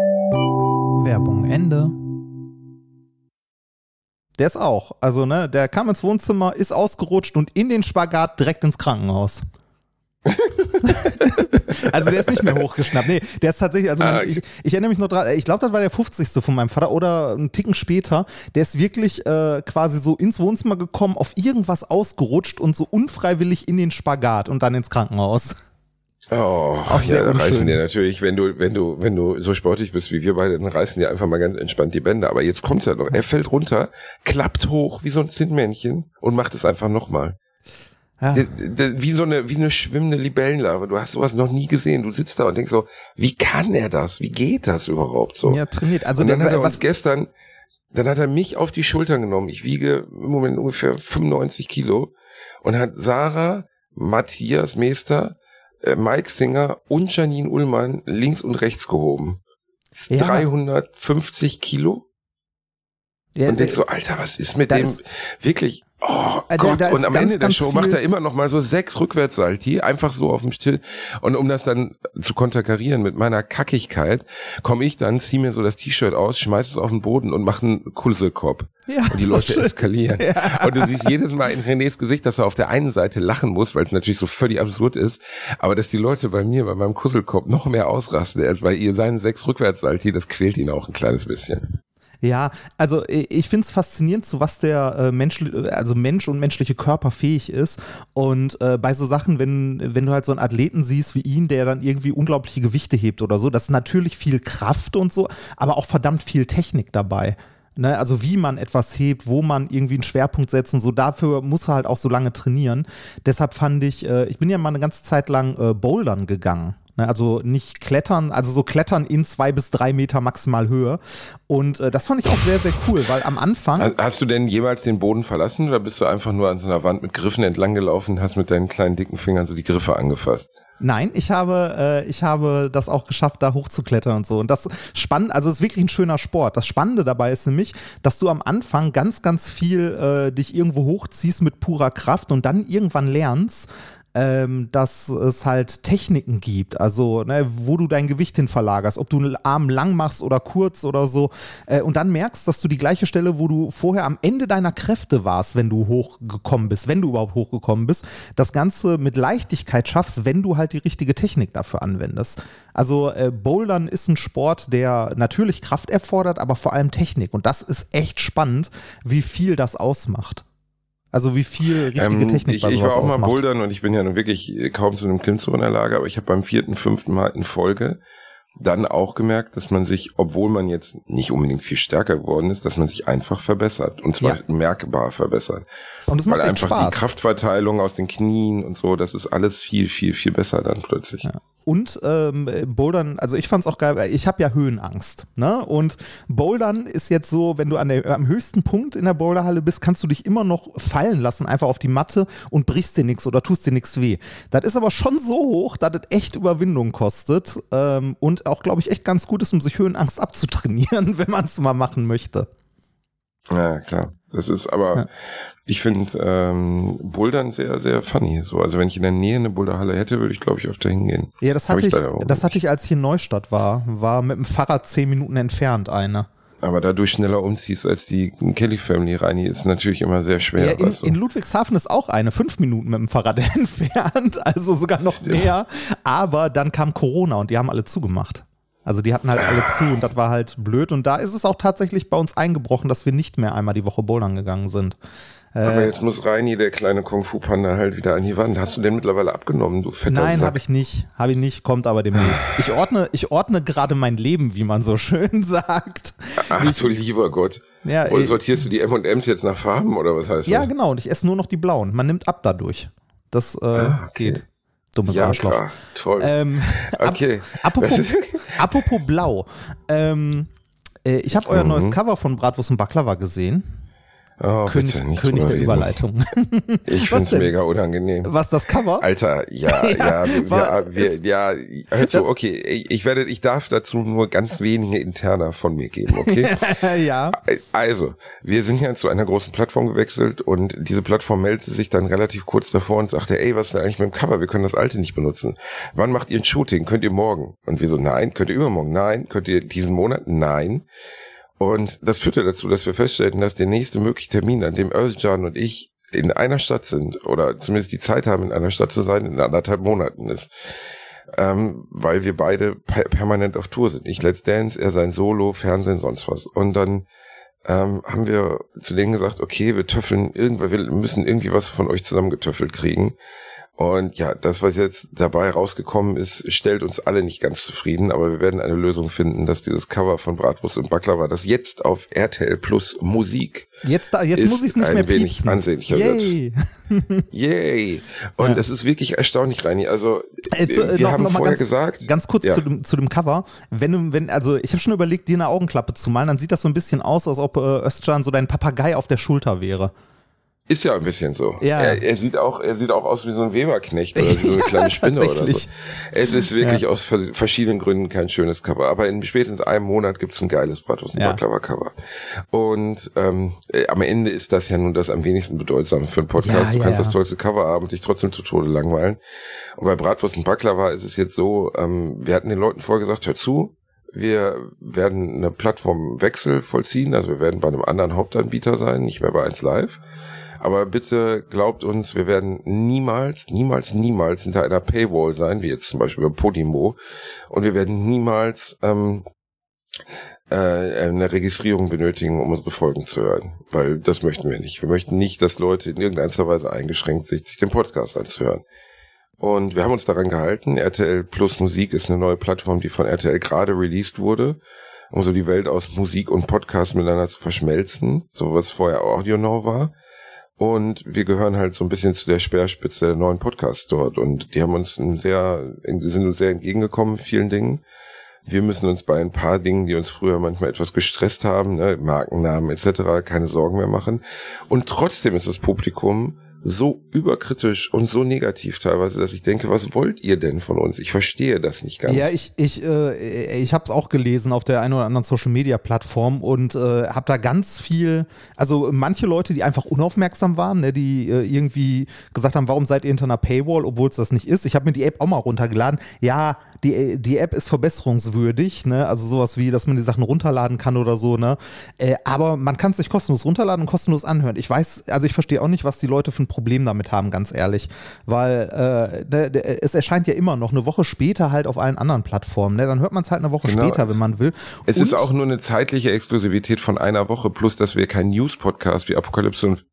Werbung Ende. Der ist auch. Also, ne, der kam ins Wohnzimmer, ist ausgerutscht und in den Spagat direkt ins Krankenhaus. [LAUGHS] also der ist nicht mehr hochgeschnappt. Nee, der ist tatsächlich, also Ah, mein, ich, ich erinnere mich noch dran, ich glaube, das war der 50. von meinem Vater oder einen Ticken später. Der ist wirklich äh, quasi so ins Wohnzimmer gekommen, auf irgendwas ausgerutscht und so unfreiwillig in den Spagat und dann ins Krankenhaus. Oh, Auch sehr ja, dann reißen dir natürlich, wenn du, wenn du, wenn du so sportlich bist wie wir beide, dann reißen dir einfach mal ganz entspannt die Bänder. Aber jetzt kommt's ja noch. Er fällt runter, klappt hoch wie so ein Zinnmännchen und macht es einfach nochmal. Ja. D- Wie so eine, wie eine schwimmende Libellenlarve. Du hast sowas noch nie gesehen. Du sitzt da und denkst so, wie kann er das? Wie geht das überhaupt so? Ja, trainiert. Also und dann hat er was- gestern, dann hat er mich auf die Schultern genommen. Ich wiege im Moment ungefähr 95 Kilo und hat Sarah, Matthias Meester, äh, Mike Singer und Janine Ullmann links und rechts gehoben. Ja. 350 Kilo? Ja, und denkst so, Alter, was ist mit dem? ist- Wirklich, oh Äh, da- Gott. und am ganz, Ende der Show macht er immer noch mal so sechs Rückwärtssalti, einfach so auf dem Still. Und um das dann zu konterkarieren mit meiner Kackigkeit, komme ich dann, zieh mir so das T-Shirt aus, schmeiß es auf den Boden und mache einen Kuselkopf. Ja, und die Leute schön. eskalieren. Und du siehst jedes Mal in Renés Gesicht, dass er auf der einen Seite lachen muss, weil es natürlich so völlig absurd ist, aber dass die Leute bei mir, bei meinem Kusselkopf noch mehr ausrasten, als bei ihr seinen sechs Rückwärtssalti, das quält ihn auch ein kleines bisschen. Ja, also ich finde es faszinierend, zu was der äh, Mensch, also Mensch und menschliche Körper fähig ist. Und äh, bei so Sachen, wenn, wenn du halt so einen Athleten siehst wie ihn, der dann irgendwie unglaubliche Gewichte hebt oder so, das ist natürlich viel Kraft und so, aber auch verdammt viel Technik dabei. Ne, also wie man etwas hebt, wo man irgendwie einen Schwerpunkt setzt und so, dafür muss er halt auch so lange trainieren. Deshalb fand ich, äh, ich bin ja mal eine ganze Zeit lang äh, Bouldern gegangen. Ne, also nicht klettern, also so klettern in zwei bis drei Meter maximal Höhe. Und äh, das fand ich auch sehr, sehr cool, weil am Anfang. Hast- Hast du denn jemals den Boden verlassen oder bist du einfach nur an so einer Wand mit Griffen entlang gelaufen und hast mit deinen kleinen dicken Fingern so die Griffe angefasst? Nein, ich habe, äh, ich habe das auch geschafft, da hochzuklettern und so. Und das spannend, also es ist wirklich ein schöner Sport. Das Spannende dabei ist nämlich, dass du am Anfang ganz, ganz viel äh, dich irgendwo hochziehst mit purer Kraft und dann irgendwann lernst, ähm, dass es halt Techniken gibt, also ne, wo du dein Gewicht hin verlagerst, ob du einen Arm lang machst oder kurz oder so äh, und dann merkst, dass du die gleiche Stelle, wo du vorher am Ende deiner Kräfte warst, wenn du hochgekommen bist, wenn du überhaupt hochgekommen bist, das Ganze mit Leichtigkeit schaffst, wenn du halt die richtige Technik dafür anwendest. Also äh, Bouldern ist ein Sport, der natürlich Kraft erfordert, aber vor allem Technik und das ist echt spannend, wie viel das ausmacht. Also wie viel richtige Ähm, Technik ich, bei ich sowas war auch mal ausmacht. bouldern und ich bin ja nun wirklich kaum zu einem Klimmzug in der Lage, aber ich habe beim vierten, fünften Mal in Folge dann auch gemerkt, dass man sich, obwohl man jetzt nicht unbedingt viel stärker geworden ist, dass man sich einfach verbessert und zwar Ja. merkbar verbessert. Und es macht Weil einfach Spaß. die Kraftverteilung aus den Knien und so, das ist alles viel, viel, viel besser dann plötzlich. Ja. Und ähm, Bouldern, also ich fand's auch geil, ich habe ja Höhenangst. Ne? Und Bouldern ist jetzt so, wenn du an der, am höchsten Punkt in der Boulderhalle bist, kannst du dich immer noch fallen lassen, einfach auf die Matte und brichst dir nichts oder tust dir nichts weh. Das ist aber schon so hoch, dass es echt Überwindung kostet ähm, und auch, glaube ich, echt ganz gut ist, um sich Höhenangst abzutrainieren, [LAUGHS] wenn man es mal machen möchte. Ja, klar. Das ist aber, Ja. ich finde ähm, Bouldern sehr, sehr funny. So, also wenn ich in der Nähe eine Boulderhalle hätte, würde ich, glaube ich, öfter hingehen. Ja, das Hab hatte ich, auch das hatte ich, als ich in Neustadt war, war mit dem Fahrrad zehn Minuten entfernt eine. Aber da du schneller umziehst als die Kelly Family, Reini, ist natürlich immer sehr schwer. Ja, in, du? in Ludwigshafen ist auch eine, fünf Minuten mit dem Fahrrad [LAUGHS] entfernt, also sogar noch Stimmt. mehr. Aber dann kam Corona und die haben alle zugemacht. Also die hatten halt alle zu und das war halt blöd. Und da ist es auch tatsächlich bei uns eingebrochen, dass wir nicht mehr einmal die Woche bouldern gegangen sind. Aber jetzt muss Reini, der kleine Kung-Fu-Panda, halt wieder an die Wand. Hast du den mittlerweile abgenommen, du fetter Nein, habe ich nicht. Habe ich nicht, kommt aber demnächst. Ich ordne, ich ordne gerade mein Leben, wie man so [LAUGHS] schön sagt. Ach du lieber Gott. Ja, Und ich- sortierst du die M&M's jetzt nach Farben oder was heißt Ja, das? genau. Und ich esse nur noch die blauen. Man nimmt ab dadurch. Das äh, Ah, okay. geht. Dummes Ja, Arschloch. klar. Toll. Ähm, okay. Ap apropos, apropos blau. Ähm, äh, ich habe euer Mhm. neues Cover von Bratwurst und Baklava gesehen. Oh, König, bitte nicht König der reden. Überleitung. Ich find's denn? mega unangenehm. Was das Cover? Alter, ja, [LAUGHS] Ja, ja, war- ja, wir, es- ja, hör zu, okay, ich, ich werde, ich darf dazu nur ganz wenige interner von mir geben, okay? [LAUGHS] ja. Also, wir sind ja zu einer großen Plattform gewechselt und diese Plattform meldete sich dann relativ kurz davor und sagte, ey, was ist denn eigentlich mit dem Cover? Wir können das alte nicht benutzen. Wann macht ihr ein Shooting? Könnt ihr morgen? Und wir so, nein. Könnt ihr übermorgen? Nein. Könnt ihr diesen Monat? Nein. Und das führte dazu, dass wir feststellten, dass der nächste mögliche Termin, an dem Özcan und ich in einer Stadt sind oder zumindest die Zeit haben, in einer Stadt zu sein, in anderthalb Monaten ist. Ähm, weil wir beide per permanent auf Tour sind. Ich Let's Dance, er sein Solo, Fernsehen, sonst was. Und dann ähm, haben wir zu denen gesagt, okay, wir töffeln irgendwann, wir müssen irgendwie was von euch zusammengetöffelt kriegen. Und ja, das, was jetzt dabei rausgekommen ist, stellt uns alle nicht ganz zufrieden, aber wir werden eine Lösung finden, dass dieses Cover von Bratwurst und Baklava, das jetzt auf RTL Plus Musik, Jetzt, da, jetzt Ist muss ich es nicht ein mehr wenig piepsen. ansehnlicher wird. Yay. [LAUGHS] yay! Und Ja. es ist wirklich erstaunlich, Reini. Also, Äh, zu- äh, wir noch- haben noch vorher ganz, gesagt, Ganz kurz Ja. zu, dem, zu dem Cover. Wenn du, wenn, also ich habe schon überlegt, dir eine Augenklappe zu malen, dann sieht das so ein bisschen aus, als ob äh, Özcan so dein Papagei auf der Schulter wäre. Ist ja ein bisschen so. Ja. Er, er sieht auch, er sieht auch aus wie so ein Weberknecht oder wie so eine kleine [LAUGHS] Spinne oder so. Es ist wirklich aus ver- verschiedenen Gründen kein schönes Cover. Aber in spätestens einem Monat gibt's ein geiles Bratwurst und Ja. Baklava Cover. Und ähm, äh, am Ende ist das ja nun das am wenigsten bedeutsame für einen Podcast. Ja, du ja, kannst ja. das tollste Cover haben und dich trotzdem zu Tode langweilen. Und bei Bratwurst und Baklava ist es jetzt so, ähm, wir hatten den Leuten vorher gesagt, hör zu, wir werden eine Plattformwechsel vollziehen, also wir werden bei einem anderen Hauptanbieter sein, nicht mehr bei 1 Live. Aber bitte glaubt uns, wir werden niemals, niemals, niemals hinter einer Paywall sein, wie jetzt zum Beispiel bei Podimo. Und wir werden niemals ähm, äh, eine Registrierung benötigen, um unsere Folgen zu hören. Weil das möchten wir nicht. Wir möchten nicht, dass Leute in irgendeiner Weise eingeschränkt sind, sich den Podcast anzuhören. Und wir haben uns daran gehalten. RTL Plus Musik ist eine neue Plattform, die von RTL gerade released wurde, um so die Welt aus Musik und Podcast miteinander zu verschmelzen, so was vorher Audio Now war. Und wir gehören halt so ein bisschen zu der Speerspitze der neuen Podcasts dort. Und die haben uns sehr, sind uns sehr entgegengekommen, vielen Dingen. Wir müssen uns bei ein paar Dingen, die uns früher manchmal etwas gestresst haben, ne, Markennamen etc., keine Sorgen mehr machen. Und trotzdem ist das Publikum so überkritisch und so negativ teilweise, dass ich denke, was wollt ihr denn von uns? Ich verstehe das nicht ganz. Ja, ich, ich, äh, ich habe es auch gelesen auf der einen oder anderen Social-Media-Plattform und äh, habe da ganz viel, also manche Leute, die einfach unaufmerksam waren, ne, die äh, irgendwie gesagt haben, warum seid ihr hinter einer Paywall, obwohl es das nicht ist. Ich habe mir die App auch mal runtergeladen. Ja, die, die App ist verbesserungswürdig, ne? also sowas wie, dass man die Sachen runterladen kann oder so, ne? Äh, aber man kann es sich kostenlos runterladen und kostenlos anhören. Ich weiß, also ich verstehe auch nicht, was die Leute für Problem damit haben, ganz ehrlich, weil äh, ne, es erscheint ja immer noch eine Woche später halt auf allen anderen Plattformen. Ne? Dann hört man es halt eine Woche Genau, später, wenn man will. Es Und- ist auch nur eine zeitliche Exklusivität von einer Woche, plus dass wir kein News-Podcast wie Apokalypse und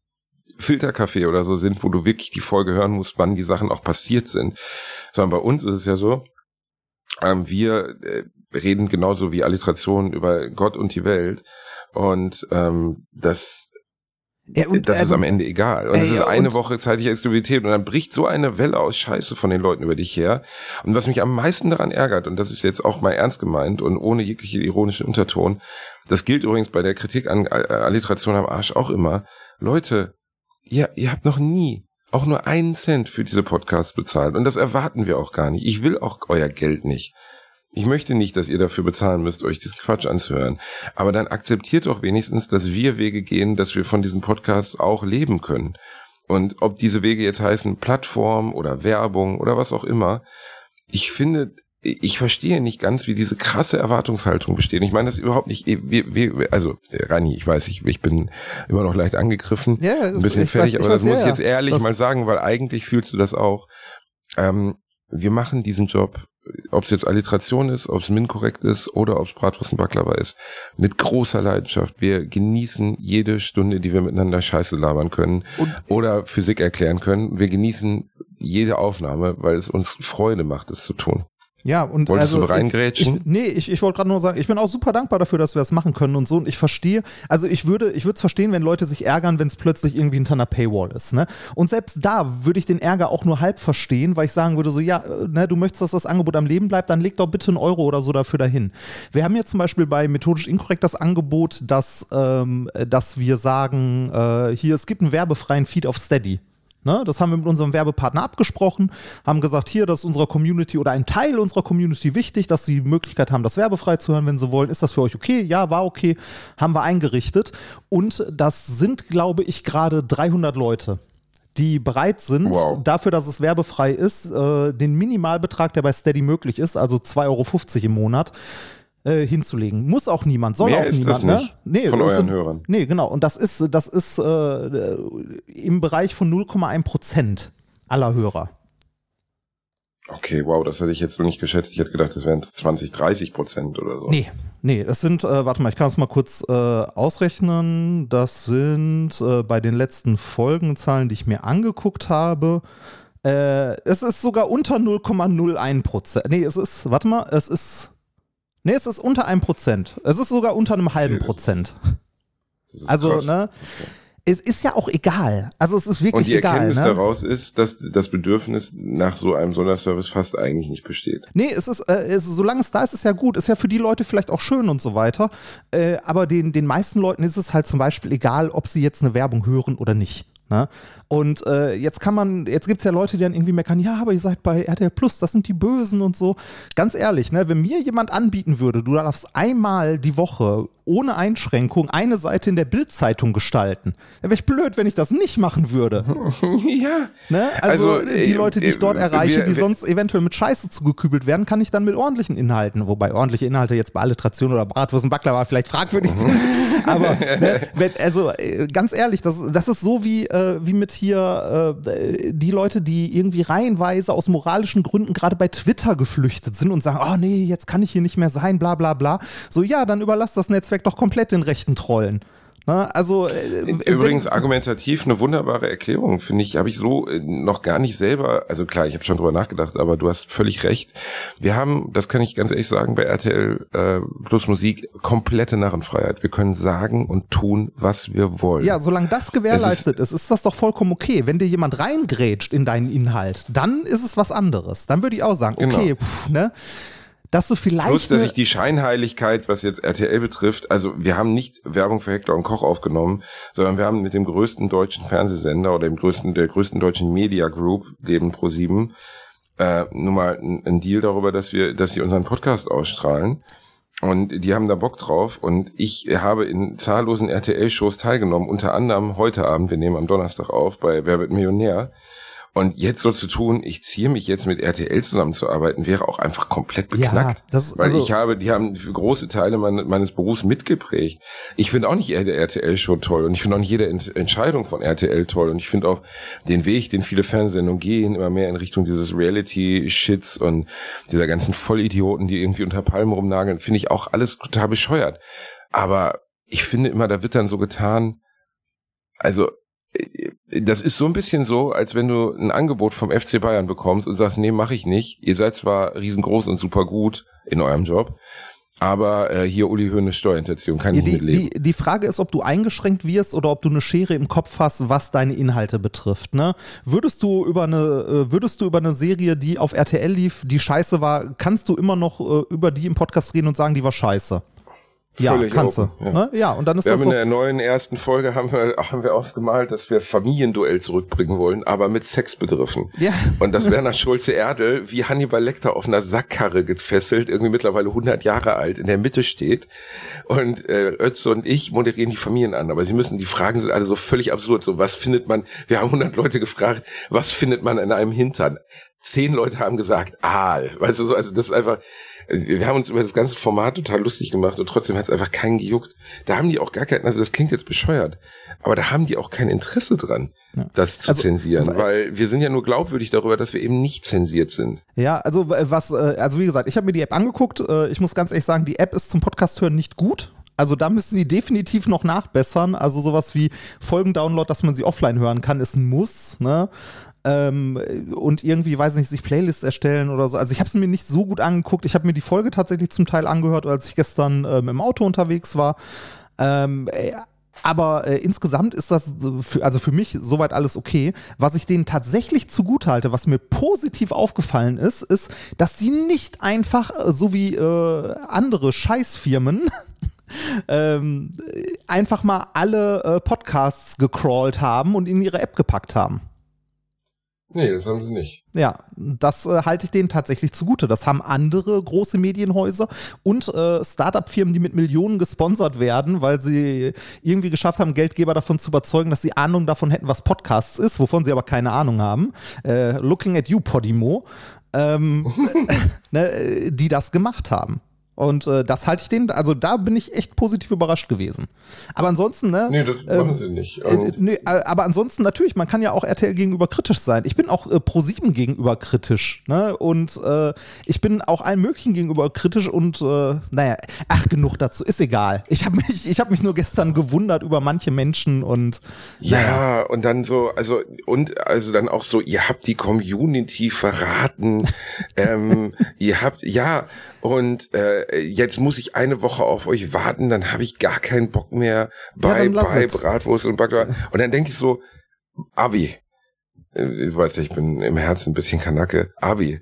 Filterkaffee oder so sind, wo du wirklich die Folge hören musst, wann die Sachen auch passiert sind. Sondern bei uns ist es ja so, ähm, wir äh, reden genauso wie Alliterationen über Gott und die Welt. Und ähm, das, Ja, und, das ist also- am Ende egal. Und Ey, es ist ja, eine Woche zeitliche Exklusivität und dann bricht so eine Welle aus Scheiße von den Leuten über dich her. Und was mich am meisten daran ärgert, und das ist jetzt auch mal ernst gemeint und ohne jegliche ironischen Unterton, das gilt übrigens bei der Kritik an äh, Alliteration am Arsch auch immer. Leute, ihr, ihr habt noch nie auch nur einen Cent für diese Podcasts bezahlt. Und das erwarten wir auch gar nicht. Ich will auch euer Geld nicht. Ich möchte nicht, dass ihr dafür bezahlen müsst, euch diesen Quatsch anzuhören. Aber dann akzeptiert doch wenigstens, dass wir Wege gehen, dass wir von diesen Podcasts auch leben können. Und ob diese Wege jetzt heißen Plattform oder Werbung oder was auch immer, ich finde, ich verstehe nicht ganz, wie diese krasse Erwartungshaltung besteht. Ich meine das überhaupt nicht. Wir, wir, also Rani, ich weiß, ich, ich bin immer noch leicht angegriffen, Ja, ein das- bisschen ich fertig, weiß- aber das weiß, muss ja, ich jetzt ehrlich mal sagen, weil eigentlich fühlst du das auch. Ähm, wir machen diesen Job, ob es jetzt Alliteration ist, ob es minkorrekt ist oder ob es Bratwurst und Baklava ist, mit großer Leidenschaft. Wir genießen jede Stunde, die wir miteinander Scheiße labern können oder Physik erklären können. Wir genießen jede Aufnahme, weil es uns Freude macht, es zu tun. Ja, und Wolltest also, du reingrätschen? Ich, nee, ich, ich wollte gerade nur sagen, ich bin auch super dankbar dafür, dass wir das machen können und so. Und ich verstehe, also ich würde, ich würde es verstehen, wenn Leute sich ärgern, wenn es plötzlich irgendwie hinter einer Paywall ist. Ne? Und selbst da würde ich den Ärger auch nur halb verstehen, weil ich sagen würde, so, ja, äh, ne, du möchtest, dass das Angebot am Leben bleibt, dann leg doch bitte einen Euro oder so dafür dahin. Wir haben ja zum Beispiel bei Methodisch Inkorrekt das Angebot, dass, ähm, dass wir sagen, äh, hier, es gibt einen werbefreien Feed auf Steady. Ne, das haben wir mit unserem Werbepartner abgesprochen, haben gesagt, hier, das ist unserer Community oder ein Teil unserer Community wichtig, dass sie die Möglichkeit haben, das werbefrei zu hören, wenn sie wollen. Ist das für euch okay? Ja, war okay. Haben wir eingerichtet. Und das sind, glaube ich, gerade 300 Leute die bereit sind, Wow. dafür, dass es werbefrei ist, äh, den Minimalbetrag, der bei Steady möglich ist, also 2,50 Euro im Monat, äh, hinzulegen. Muss auch niemand, soll Mehr auch ist niemand. das nicht ne? nee, von euren sind- Hörern. Nee, genau. Und das ist, das ist äh, im Bereich von 0,1 Prozent aller Hörer. Okay, wow, das hätte ich jetzt so nicht geschätzt. Ich hätte gedacht, das wären 20, 30 Prozent oder so. Nee, nee, das sind, äh, warte mal, ich kann es mal kurz äh, ausrechnen. Das sind äh, bei den letzten Folgenzahlen, die ich mir angeguckt habe, äh, es ist sogar unter 0,01 Prozent. Nee, es ist, warte mal, es ist, nee, es ist unter 1 Prozent. Es ist sogar unter einem halben ist- Prozent. Ist Also, krass. ne, es ist ja auch egal. Also, es ist wirklich Und die egal. Erkenntnis Ne? daraus ist, dass das Bedürfnis nach so einem Sonderservice fast eigentlich nicht besteht. Nee, es ist, äh, es, solange es da ist, ist ja gut. Ist ja für die Leute vielleicht auch schön und so weiter. Äh, aber den, den meisten Leuten ist es halt zum Beispiel egal, ob sie jetzt eine Werbung hören oder nicht. Ne? Und äh, jetzt kann man, jetzt gibt es ja Leute, die dann irgendwie meckern, ja, aber ihr seid bei RTL Plus, das sind die Bösen und so. Ganz ehrlich, ne, wenn mir jemand anbieten würde, du darfst einmal die Woche ohne Einschränkung eine Seite in der Bildzeitung gestalten, dann wäre ich blöd, wenn ich das nicht machen würde. [LAUGHS] ja. Ne? Also, Also, die äh, Leute, die ich äh, dort erreiche, wir- die sonst eventuell mit Scheiße zugekübelt werden, kann ich dann mit ordentlichen Inhalten, wobei ordentliche Inhalte jetzt bei Alliteration oder Bratwurst und Baklava vielleicht fragwürdig sind. [LAUGHS] Aber ne, wenn, also äh, ganz ehrlich, das, das ist so wie, äh, wie mit hier äh, die Leute, die irgendwie reihenweise aus moralischen Gründen gerade bei Twitter geflüchtet sind und sagen, oh nee, jetzt kann ich hier nicht mehr sein, bla bla bla. So, ja, dann überlass das Netzwerk doch komplett den rechten Trollen. Ne? Also äh, Übrigens wenn- argumentativ eine wunderbare Erklärung, finde ich. Habe ich so äh, noch gar nicht selber, also klar, ich habe schon drüber nachgedacht, aber du hast völlig recht. Wir haben, das kann ich ganz ehrlich sagen, bei RTL äh, Plus Musik komplette Narrenfreiheit. Wir können sagen und tun, was wir wollen. Ja, solange das gewährleistet ist, ist das doch vollkommen okay. Wenn dir jemand reingrätscht in deinen Inhalt, dann ist es was anderes. Dann würde ich auch sagen, Genau. okay, pff, ne? Dass du vielleicht. Plus, dass ich die Scheinheiligkeit, was jetzt RTL betrifft, also wir haben nicht Werbung für Heckler und Koch aufgenommen, sondern wir haben mit dem größten deutschen Fernsehsender oder dem größten, der größten deutschen Media Group, dem Pro7, äh, nun mal ein, ein Deal darüber, dass wir, dass sie unseren Podcast ausstrahlen. Und die haben da Bock drauf. Und ich habe in zahllosen RTL-Shows teilgenommen, unter anderem heute Abend, wir nehmen am Donnerstag auf, bei Wer wird Millionär. Und jetzt so zu tun, ich ziehe mich jetzt mit RTL zusammenzuarbeiten, wäre auch einfach komplett Ja, beknackt. das- weil also- ich habe, die haben für große Teile meine, meines Berufs mitgeprägt. Ich finde auch nicht jede RTL-Show toll und ich finde auch nicht jede Ent Entscheidung von RTL toll und ich finde auch den Weg, den viele Fernsehsendungen gehen, immer mehr in Richtung dieses Reality-Shits und dieser ganzen Vollidioten, die irgendwie unter Palmen rumnageln, finde ich auch alles total bescheuert. Aber ich finde immer, da wird dann so getan, also äh, das ist so ein bisschen so, als wenn du ein Angebot vom FC Bayern bekommst und sagst, nee, mache ich nicht. Ihr seid zwar riesengroß und super gut in eurem Job, aber äh, hier Uli Hoeneß Steuerhinterziehung kann Ja, ich die, nicht leben. die, die Frage ist, ob du eingeschränkt wirst oder ob du eine Schere im Kopf hast, was deine Inhalte betrifft. Ne? Würdest du über eine, äh, würdest du über eine Serie, die auf RTL lief, die scheiße war, kannst du immer noch äh, über die im Podcast reden und sagen, die war scheiße? Ja, Völlig kannst open, du. ja. Ne? Ja, und dann ist Wir das haben so. in der neuen ersten Folge haben wir, haben wir ausgemalt, dass wir Familienduell zurückbringen wollen, aber mit Sexbegriffen. Ja. Und dass Werner Schulze-Erdel wie Hannibal Lecter auf einer Sackkarre gefesselt, irgendwie mittlerweile 100 Jahre alt, in der Mitte steht. Und äh, Ötze und ich moderieren die Familien an. Aber sie müssen, die Fragen sind alle so völlig absurd. So, was findet man, wir haben 100 Leute gefragt, was findet man in einem Hintern? Zehn Leute haben gesagt, Aal. Weißt du, so, also das ist einfach, wir haben uns über das ganze Format total lustig gemacht und trotzdem hat es einfach keinen gejuckt. Da haben die auch gar kein, also das klingt jetzt bescheuert, aber da haben die auch kein Interesse dran, das zu Also, zensieren, weil- weil wir sind ja nur glaubwürdig darüber, dass wir eben nicht zensiert sind. Ja, also was, äh, also wie gesagt, ich habe mir die App angeguckt. Äh, Ich muss ganz ehrlich sagen, die App ist zum Podcast hören nicht gut. Also da müssen die definitiv noch nachbessern. Also sowas wie Folgendownload, dass man sie offline hören kann, ist ein Muss. Ne? Ähm, und irgendwie, weiß nicht, sich Playlists erstellen oder so. Also ich habe es mir nicht so gut angeguckt. Ich habe mir die Folge tatsächlich zum Teil angehört, als ich gestern ähm, im Auto unterwegs war. Ähm, äh, aber äh, insgesamt ist das für, also für mich soweit alles okay. Was ich denen tatsächlich zugutehalte, was mir positiv aufgefallen ist, ist, dass sie nicht einfach äh, so wie äh, andere Scheißfirmen [LAUGHS] ähm, einfach mal alle äh, Podcasts gecrawlt haben und in ihre App gepackt haben. Nee, das haben sie nicht. Ja, das äh, halte ich denen tatsächlich zugute. Das haben andere große Medienhäuser und äh, Startup-Firmen, die mit Millionen gesponsert werden, weil sie irgendwie geschafft haben, Geldgeber davon zu überzeugen, dass sie Ahnung davon hätten, was Podcasts ist, wovon sie aber keine Ahnung haben. Äh, looking at you, Podimo. Ähm, [LAUGHS] ne, äh, die das gemacht haben. Und äh, das halte ich denen, also da bin ich echt positiv überrascht gewesen. Aber ansonsten, ne? Nee, das ähm, machen sie nicht. äh, Und nee, aber ansonsten natürlich, man kann ja auch RTL gegenüber kritisch sein. Ich bin auch äh, Pro7 gegenüber kritisch. Ne? Und äh, ich bin auch allen möglichen gegenüber kritisch und äh, naja, ach, genug dazu, ist egal. Ich habe mich, ich hab mich nur gestern gewundert über manche Menschen und Ja, und dann so, also, und also dann auch so, ihr habt die Community verraten, [LAUGHS] ähm, ihr habt, ja, und äh, jetzt muss ich eine Woche auf euch warten, dann habe ich gar keinen Bock mehr bei, lass bei es. Bratwurst und Baklava. Und dann denke ich so, Abi, äh, du weißt ja, ich bin im Herzen ein bisschen Kanacke, Abi,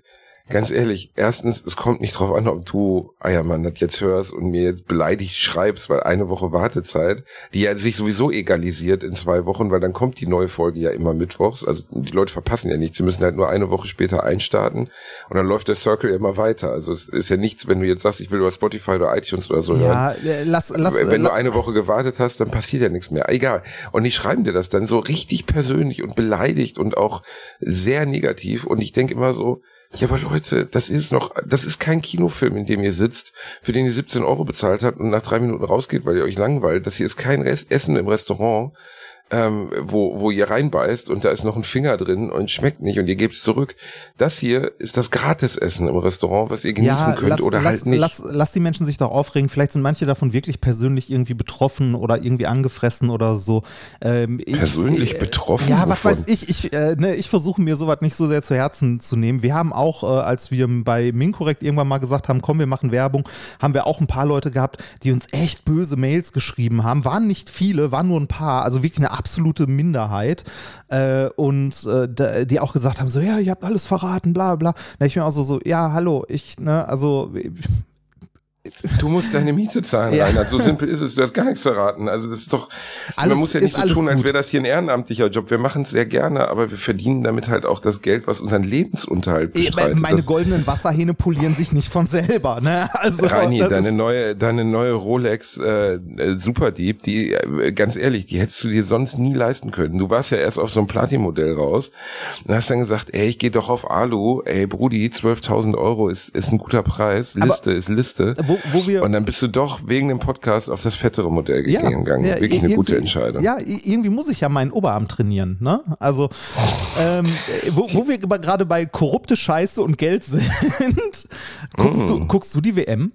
ganz ehrlich, erstens, es kommt nicht drauf an, ob du, Eiermann, das jetzt hörst und mir jetzt beleidigt schreibst, weil eine Woche Wartezeit, die ja sich sowieso egalisiert in zwei Wochen, weil dann kommt die neue Folge ja immer mittwochs. Also die Leute verpassen ja nichts, sie müssen halt nur eine Woche später einstarten und dann läuft der Circle ja immer weiter. Also es ist ja nichts, wenn du jetzt sagst, ich will über Spotify oder iTunes oder so hören. ja, äh, lass, lass, Wenn du eine Woche gewartet hast, dann passiert ja nichts mehr. Egal. Und die schreiben dir das dann so richtig persönlich und beleidigt und auch sehr negativ. Und ich denke immer so, ja, aber Leute, das ist noch, das ist kein Kinofilm, in dem ihr sitzt, für den ihr 17 Euro bezahlt habt und nach drei Minuten rausgeht, weil ihr euch langweilt. Das hier ist kein Rest Essen im Restaurant, ähm, wo, wo ihr reinbeißt und da ist noch ein Finger drin und schmeckt nicht und ihr gebt es zurück. Das hier ist das Gratisessen im Restaurant, was ihr genießen könnt lass, oder lass, halt nicht. Lass, lass die Menschen sich doch aufregen. Vielleicht sind manche davon wirklich persönlich irgendwie betroffen oder irgendwie angefressen oder so. Ähm, ich- Persönlich betroffen? Ja, was Wovon? weiß ich. Ich, äh, ne, ich versuche mir sowas nicht so sehr zu Herzen zu nehmen. Wir haben auch, äh, als wir bei Minkorrekt irgendwann mal gesagt haben, komm, wir machen Werbung, haben wir auch ein paar Leute gehabt, die uns echt böse Mails geschrieben haben. Waren nicht viele, waren nur ein paar. Also wirklich eine absolute Minderheit äh, und äh, die auch gesagt haben, so, ja, ihr habt alles verraten, bla bla. Da ich mir auch so, so, ja, hallo, ich, ne, also Du musst deine Miete zahlen, ja. Reinhard. So simpel ist es. Du hast gar nichts verraten. Also das ist doch, alles, man muss ja nicht so tun, als wäre das hier ein ehrenamtlicher Job. Wir machen es sehr gerne, aber wir verdienen damit halt auch das Geld, was unseren Lebensunterhalt bestreitet. Meine das goldenen Wasserhähne polieren sich nicht von selber. Ne? Also, Reini, deine neue, deine neue Rolex äh, äh, Superdeep, die, äh, ganz ehrlich, die hättest du dir sonst nie leisten können. Du warst ja erst auf so einem Platin-Modell raus und hast dann gesagt, ey, ich gehe doch auf Alu. Ey, Brudi, 12.000 Euro ist, ist ein guter Preis. Liste aber ist Liste. Wo wo, wir. Und dann bist du doch wegen dem Podcast auf das fettere Modell ja, gegangen. Ja, Wirklich eine gute Entscheidung. Ja, irgendwie muss ich ja meinen Oberarm trainieren. Ne? Also, ähm, wo, wo wir gerade bei korrupte Scheiße und Geld sind, [LAUGHS] guckst, mm. du, guckst du die WM?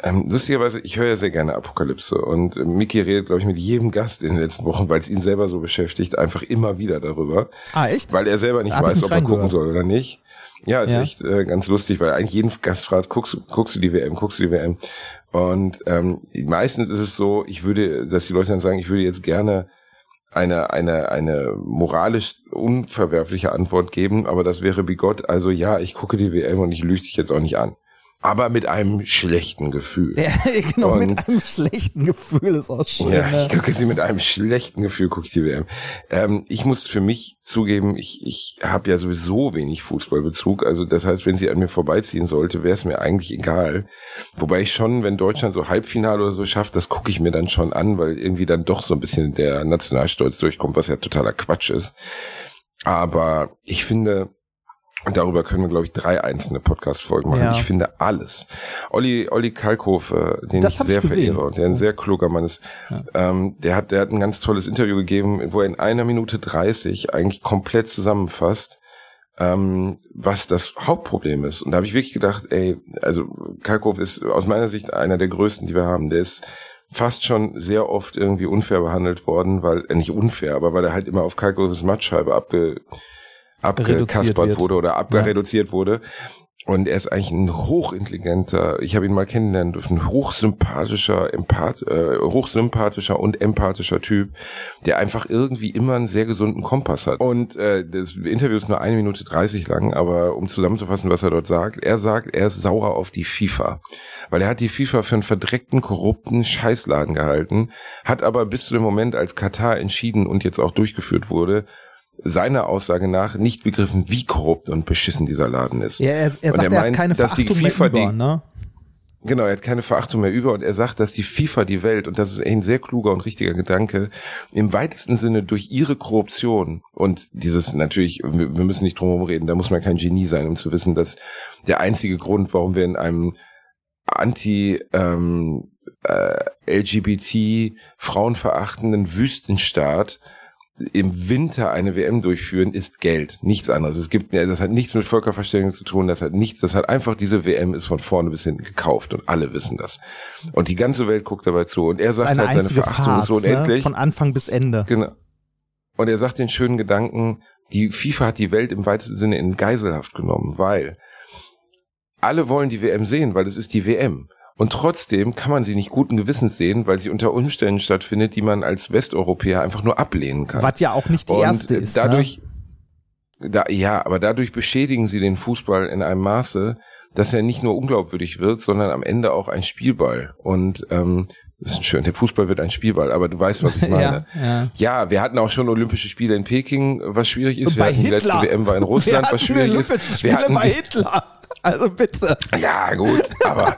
Ähm, lustigerweise, ich höre ja sehr gerne Apokalypse und äh, Mickey redet, glaube ich, mit jedem Gast in den letzten Wochen, weil es ihn selber so beschäftigt, einfach immer wieder darüber. Ah, echt? Weil er selber nicht Hab weiß, ob er gucken soll oder nicht. Ja, ist ja. echt äh, ganz lustig, weil eigentlich jeden Gast fragt, guckst, guckst du die WM, guckst du die WM? Und ähm, meistens ist es so, ich würde, dass die Leute dann sagen, ich würde jetzt gerne eine, eine, eine moralisch unverwerfliche Antwort geben, aber das wäre bigott. Also ja, ich gucke die WM und ich lüge dich jetzt auch nicht an aber mit einem schlechten Gefühl. Ja, [LAUGHS] genau, und, mit einem schlechten Gefühl ist auch schön. Ja, ne? ich gucke sie mit einem schlechten Gefühl, gucke ich die WM. Ähm, ich muss für mich zugeben, ich, ich habe ja sowieso wenig Fußballbezug. Also das heißt, wenn sie an mir vorbeiziehen sollte, wäre es mir eigentlich egal. Wobei ich schon, wenn Deutschland so Halbfinale oder so schafft, das gucke ich mir dann schon an, weil irgendwie dann doch so ein bisschen der Nationalstolz durchkommt, was ja totaler Quatsch ist. Aber ich finde, und darüber können wir, glaube ich, drei einzelne Podcast-Folgen machen. Ja. Ich finde alles. Olli, Olli Kalkhofe, den das ich sehr ich verehre und der ein sehr kluger Mann ist, ja. ähm, der hat, der hat ein ganz tolles Interview gegeben, wo er in einer Minute dreißig eigentlich komplett zusammenfasst, ähm, was das Hauptproblem ist. Und da habe ich wirklich gedacht, ey, also Kalkhofe ist aus meiner Sicht einer der größten, die wir haben. Der ist fast schon sehr oft irgendwie unfair behandelt worden, weil, äh, nicht unfair, aber weil er halt immer auf Kalkhofes Mattscheibe abge abgekaspert wurde oder abgereduziert ja. wurde. Und er ist eigentlich ein hochintelligenter, ich habe ihn mal kennenlernen dürfen, hochsympathischer, empath, äh, hochsympathischer und empathischer Typ, der einfach irgendwie immer einen sehr gesunden Kompass hat. Und äh, das Interview ist nur eine Minute dreißig lang, aber um zusammenzufassen, was er dort sagt, er sagt, er ist sauer auf die FIFA. Weil er hat die FIFA für einen verdreckten, korrupten Scheißladen gehalten, hat aber bis zu dem Moment, als Katar entschieden und jetzt auch durchgeführt wurde, seiner Aussage nach nicht begriffen, wie korrupt und beschissen dieser Laden ist. Ja, er, er sagt, er, meint, er hat keine dass Verachtung die FIFA mehr über, ne? Genau, er hat keine Verachtung mehr über und er sagt, dass die FIFA die Welt, und das ist ein sehr kluger und richtiger Gedanke, im weitesten Sinne durch ihre Korruption und dieses natürlich, wir müssen nicht drum herum reden, da muss man kein Genie sein, um zu wissen, dass der einzige Grund, warum wir in einem anti ähm, äh, LGBT frauenverachtenden Wüstenstaat im Winter eine WM durchführen, ist Geld, nichts anderes. Es gibt, das hat nichts mit Völkerverständigung zu tun, das hat nichts, das hat einfach, diese WM ist von vorne bis hinten gekauft und alle wissen das. Und die ganze Welt guckt dabei zu und er sagt halt, seine Verachtung Farce, ist so ne? unendlich. Ne? Von Anfang bis Ende. Genau. Und er sagt den schönen Gedanken, die FIFA hat die Welt im weitesten Sinne in Geiselhaft genommen, weil alle wollen die WM sehen, weil es ist die WM. Und trotzdem kann man sie nicht guten Gewissens sehen, weil sie unter Umständen stattfindet, die man als Westeuropäer einfach nur ablehnen kann. Was ja auch nicht die und erste ist. Dadurch, ne? da, ja, aber dadurch beschädigen sie den Fußball in einem Maße, dass er nicht nur unglaubwürdig wird, sondern am Ende auch ein Spielball. Und ähm, das ist schön, der Fußball wird ein Spielball, aber du weißt, was ich [LAUGHS] meine. ja, ja. ja, wir hatten auch schon Olympische Spiele in Peking, was schwierig ist. Wir hatten Hitler. die letzte WM war in [LAUGHS] Russland, was schwierig ist. Wir hatten bei Hitler. Also bitte. Ja, gut, aber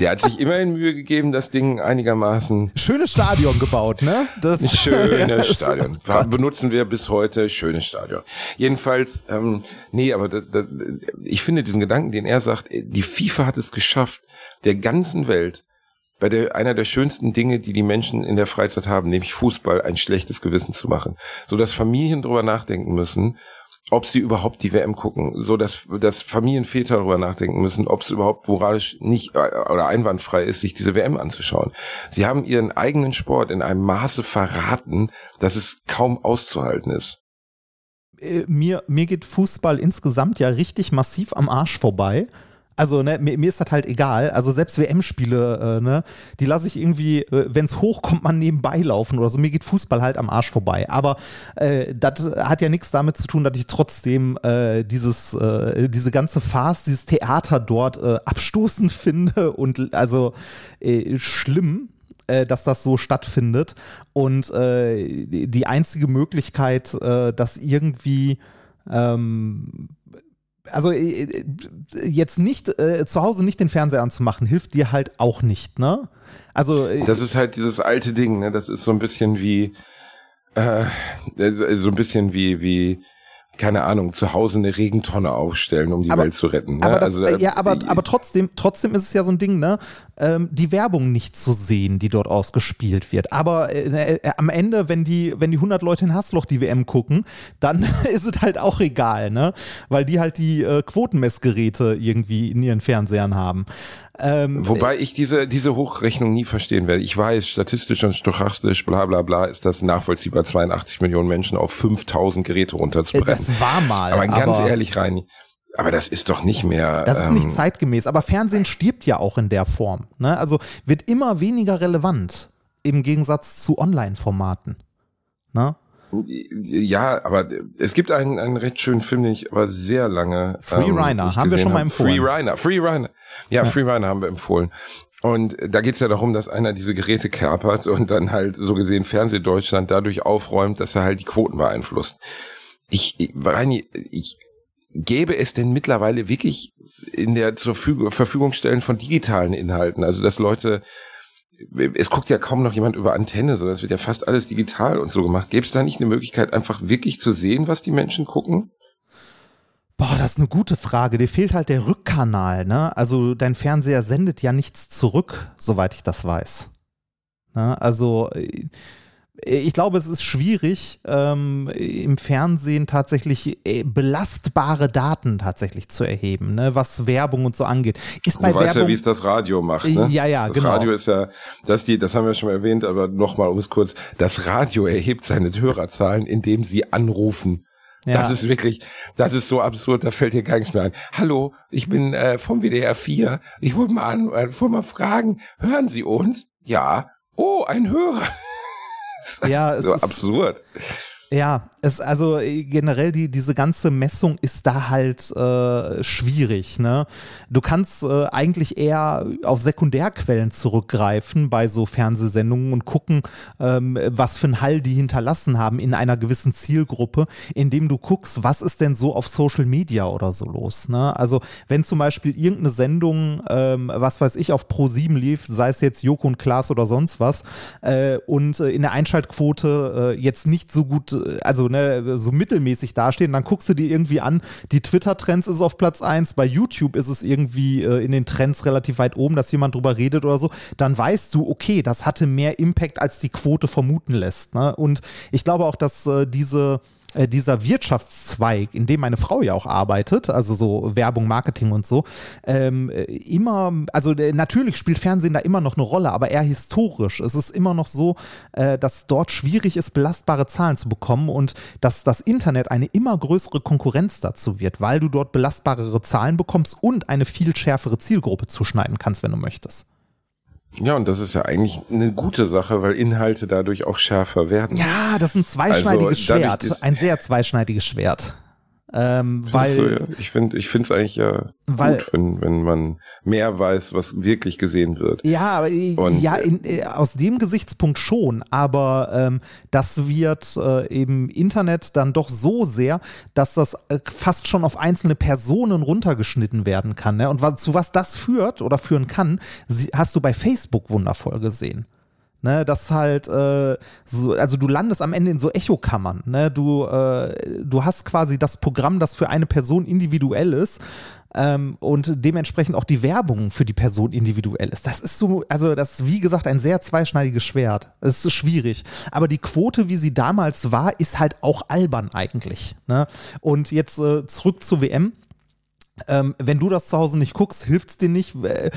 der hat sich immerhin Mühe gegeben, das Ding einigermaßen. Schönes Stadion gebaut, ne? Das schönes [LAUGHS] Stadion. Benutzen wir bis heute schönes Stadion. Jedenfalls, ähm, nee, aber da, da, ich finde diesen Gedanken, den er sagt, die FIFA hat es geschafft, der ganzen Welt bei der, einer der schönsten Dinge, die die Menschen in der Freizeit haben, nämlich Fußball, ein schlechtes Gewissen zu machen. So dass Familien drüber nachdenken müssen, ob sie überhaupt die WM gucken, so dass, dass Familienväter darüber nachdenken müssen, ob es überhaupt moralisch nicht äh, oder einwandfrei ist, sich diese WM anzuschauen. Sie haben ihren eigenen Sport in einem Maße verraten, dass es kaum auszuhalten ist. Äh, mir, mir geht Fußball insgesamt ja richtig massiv am Arsch vorbei. Also, ne, mir, mir ist das halt egal. Also selbst WM-Spiele, äh, ne, die lasse ich irgendwie, äh, wenn es hochkommt, man nebenbei laufen oder so. Mir geht Fußball halt am Arsch vorbei. Aber äh, das hat ja nichts damit zu tun, dass ich trotzdem äh, dieses, äh, diese ganze Farce, dieses Theater dort abstoßend [LAUGHS] finde und also schlimm dass das so stattfindet. Und äh, die einzige Möglichkeit, äh, das irgendwie ähm, also äh, äh, jetzt nicht äh, zu Hause nicht den Fernseher anzumachen, hilft dir halt auch nicht, ne? Also äh, das ist halt dieses alte Ding, ne? Das ist so ein bisschen wie äh, so ein bisschen wie wie keine Ahnung, zu Hause eine Regentonne aufstellen, um die Aber- Welt zu retten. Ne? Aber, das, also, äh, ja, aber, aber trotzdem, trotzdem ist es ja so ein Ding, ne? Ähm, die Werbung nicht zu sehen, die dort ausgespielt wird. Aber äh, äh, am Ende, wenn die, wenn die 100 Leute in Hassloch die WM gucken, dann [LAUGHS] ist es halt auch egal, ne? Weil die halt die äh, Quotenmessgeräte irgendwie in ihren Fernsehern haben. Ähm, Wobei ich diese, diese Hochrechnung nie verstehen werde. Ich weiß, statistisch und stochastisch, bla bla bla, ist das nachvollziehbar, 82 Millionen Menschen auf 5000 Geräte äh, runterzubrennen. Das war mal. aber ganz aber ehrlich, rein, aber das ist doch nicht mehr. Das ist ähm, nicht zeitgemäß. Aber Fernsehen stirbt ja auch in der Form. Ne? Also wird immer weniger relevant im Gegensatz zu Online-Formaten. Ne? Ja, aber es gibt einen, einen recht schönen Film, den ich aber sehr lange. Free ähm, Reiner, haben wir schon mal empfohlen. Free Reiner, Free Reiner. Ja, Free Reiner haben wir empfohlen. Und da geht's ja darum, dass einer diese Geräte kapert und dann halt so gesehen Fernsehdeutschland dadurch aufräumt, dass er halt die Quoten beeinflusst. Ich, ich, Reini, ich gäbe es denn mittlerweile wirklich in der zur Verfügung, stellen von digitalen Inhalten, also dass Leute es guckt ja kaum noch jemand über Antenne, sondern es wird ja fast alles digital und so gemacht. Gäbe es da nicht eine Möglichkeit, einfach wirklich zu sehen, was die Menschen gucken? Boah, das ist eine gute Frage. Dir fehlt halt der Rückkanal, ne? Also dein Fernseher sendet ja nichts zurück, soweit ich das weiß. Ne? Also äh, ich glaube, es ist schwierig, ähm, im Fernsehen tatsächlich äh, belastbare Daten tatsächlich zu erheben, ne? was Werbung und so angeht. Ist bei Du weißt ja, Werbung wie es das Radio macht. Ne? Ja, ja, das genau. Radio ist ja, das die, das haben wir schon mal erwähnt, aber nochmal, um es kurz, das Radio erhebt seine Hörerzahlen, indem sie anrufen. Ja. Das ist wirklich, das ist so absurd, da fällt dir gar nichts mehr ein. Hallo, ich bin äh, vom WDR 4. Ich wollte mal an, äh, wollte mal fragen, hören Sie uns? Ja. Oh, ein Hörer. Ja, [LAUGHS] es so ist- absurd. Ja, es also äh, generell die diese ganze Messung ist da halt äh, schwierig. Ne, du kannst äh, eigentlich eher auf Sekundärquellen zurückgreifen bei so Fernsehsendungen und gucken, ähm, was für einen Hall die hinterlassen haben in einer gewissen Zielgruppe, indem du guckst, was ist denn so auf Social Media oder so los. Ne, also wenn zum Beispiel irgendeine Sendung, ähm, was weiß ich, auf Pro 7 lief, sei es jetzt Joko und Klaas oder sonst was, äh, und äh, in der Einschaltquote äh, jetzt nicht so gut, also ne, so mittelmäßig dastehen, dann guckst du dir irgendwie an, die Twitter-Trends ist auf Platz 1, bei YouTube ist es irgendwie äh, in den Trends relativ weit oben, dass jemand drüber redet oder so, dann weißt du, okay, das hatte mehr Impact, als die Quote vermuten lässt. Ne? Und ich glaube auch, dass äh, diese äh, dieser Wirtschaftszweig, in dem meine Frau ja auch arbeitet, also so Werbung, Marketing und so, ähm, äh, immer, also äh, natürlich spielt Fernsehen da immer noch eine Rolle, aber eher historisch. Es ist immer noch so, äh, dass dort schwierig ist, belastbare Zahlen zu bekommen und dass das Internet eine immer größere Konkurrenz dazu wird, weil du dort belastbarere Zahlen bekommst und eine viel schärfere Zielgruppe zuschneiden kannst, wenn du möchtest. Ja, und das ist ja eigentlich eine gute Sache, weil Inhalte dadurch auch schärfer werden. Ja, das ist ein zweischneidiges Also, Schwert, ist- ein sehr zweischneidiges Schwert. Ähm, weil, du, ja? Ich finde, ich finde es eigentlich ja Weil- gut, wenn, wenn man mehr weiß, was wirklich gesehen wird. Ja, aber, Und, ja, äh, in, äh, aus dem Gesichtspunkt schon, aber ähm, das wird äh, im Internet dann doch so sehr, dass das äh, fast schon auf einzelne Personen runtergeschnitten werden kann. Ne? Und wa zu was das führt oder führen kann, sie, hast du bei Facebook wundervoll gesehen. Ne, das halt, äh, so, also du landest am Ende in so Echokammern. Ne? Du, äh, du hast quasi das Programm, das für eine Person individuell ist ähm, und dementsprechend auch die Werbung für die Person individuell ist. Das ist so, also das ist wie gesagt ein sehr zweischneidiges Schwert. Es ist schwierig. Aber die Quote, wie sie damals war, ist halt auch albern eigentlich. Ne? Und jetzt äh, zurück zur WM. Ähm, wenn du das zu Hause nicht guckst, hilft es dir nicht. Äh,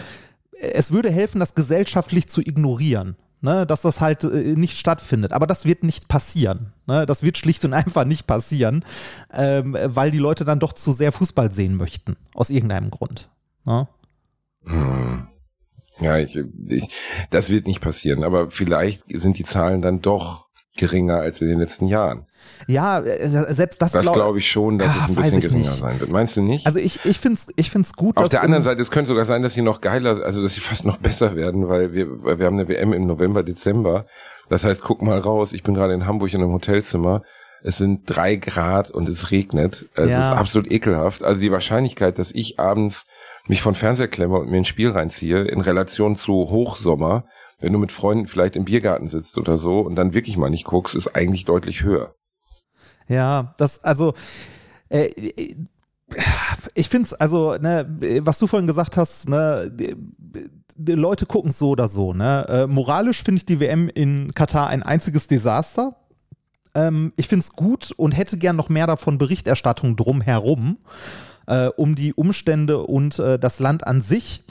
es würde helfen, das gesellschaftlich zu ignorieren. Ne, dass das halt äh, nicht stattfindet. Aber das wird nicht passieren. Ne? Das wird schlicht und einfach nicht passieren, ähm, weil die Leute dann doch zu sehr Fußball sehen möchten. Aus irgendeinem Grund. Ja, Hm. Ja, ich, ich, das wird nicht passieren, aber vielleicht sind die Zahlen dann doch geringer als in den letzten Jahren. ja äh, selbst das, Das glaub- glaube ich schon, dass Ja, es ein bisschen geringer nicht. sein wird. Meinst du nicht? Also ich, ich finde es ich find's gut, Auf der anderen Seite, es könnte sogar sein, dass sie noch geiler, also dass sie fast noch besser werden, weil wir, weil wir haben eine WM im November, Dezember. Das heißt, guck mal raus, ich bin gerade in Hamburg in einem Hotelzimmer. Es sind drei Grad und es regnet. Also Ja. Es ist absolut ekelhaft. Also die Wahrscheinlichkeit, dass ich abends mich von Fernseher klemme und mir ein Spiel reinziehe, in Relation zu Hochsommer, wenn du mit Freunden vielleicht im Biergarten sitzt oder so und dann wirklich mal nicht guckst, ist eigentlich deutlich höher. Ja, das, also, äh, ich finde es, also, ne, was du vorhin gesagt hast, ne, die, Leute gucken so oder so, ne. Äh, moralisch finde ich die WM in Katar ein einziges Desaster. Ähm, ich finde es gut und hätte gern noch mehr davon Berichterstattung drumherum, äh, um die Umstände und äh, das Land an sich.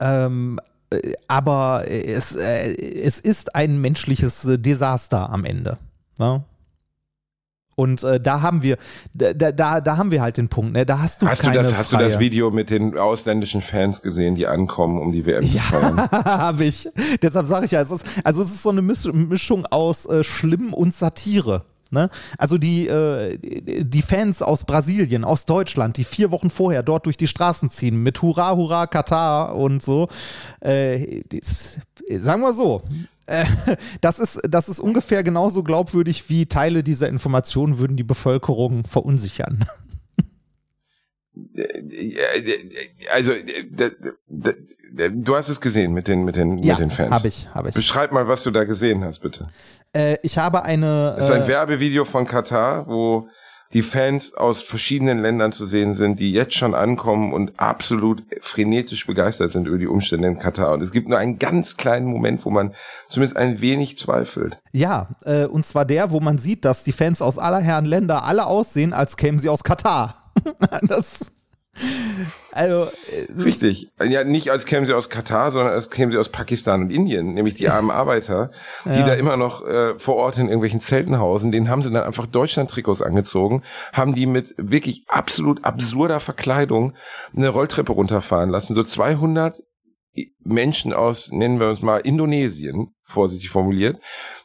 Ähm, äh, aber es, äh, es ist ein menschliches äh, Desaster am Ende. Ne? Und äh, da haben wir, da, da, da haben wir halt den Punkt, ne? Da hast du Hast du keine das, hast du das freie- Video mit den ausländischen Fans gesehen, die ankommen, um die WM zu feiern? [LAUGHS] Ja, habe ich. Deshalb sage ich ja, es ist, also es ist so eine Misch- Mischung aus äh, Schlimm und Satire. Ne? Also die, äh, die Fans aus Brasilien, aus Deutschland, die vier Wochen vorher dort durch die Straßen ziehen mit Hurra, Hurra, Katar und so. Äh, das, sagen wir so. Äh, das, ist, das ist ungefähr genauso glaubwürdig wie Teile dieser Informationen würden die Bevölkerung verunsichern. Also, du hast es gesehen mit den, mit den, mit den Fans. habe ich, habe ich. Beschreib mal, was du da gesehen hast, bitte. Äh, ich habe eine. Das ist ein äh, Werbevideo von Katar, wo die Fans aus verschiedenen Ländern zu sehen sind, die jetzt schon ankommen und absolut frenetisch begeistert sind über die Umstände in Katar. Und es gibt nur einen ganz kleinen Moment, wo man zumindest ein wenig zweifelt. Ja, äh, und zwar der, wo man sieht, dass die Fans aus aller Herren Länder alle aussehen, als kämen sie aus Katar. [LAUGHS] das, also, äh, Richtig. Ja, nicht als kämen sie aus Katar, sondern als kämen sie aus Pakistan und Indien, nämlich die armen Arbeiter, die Ja. da immer noch äh, vor Ort in irgendwelchen Zelten hausen. Denen haben sie dann einfach Deutschland-Trikots angezogen, haben die mit wirklich absolut absurder Verkleidung eine Rolltreppe runterfahren lassen. So 200 Menschen aus, nennen wir uns mal Indonesien, vorsichtig formuliert,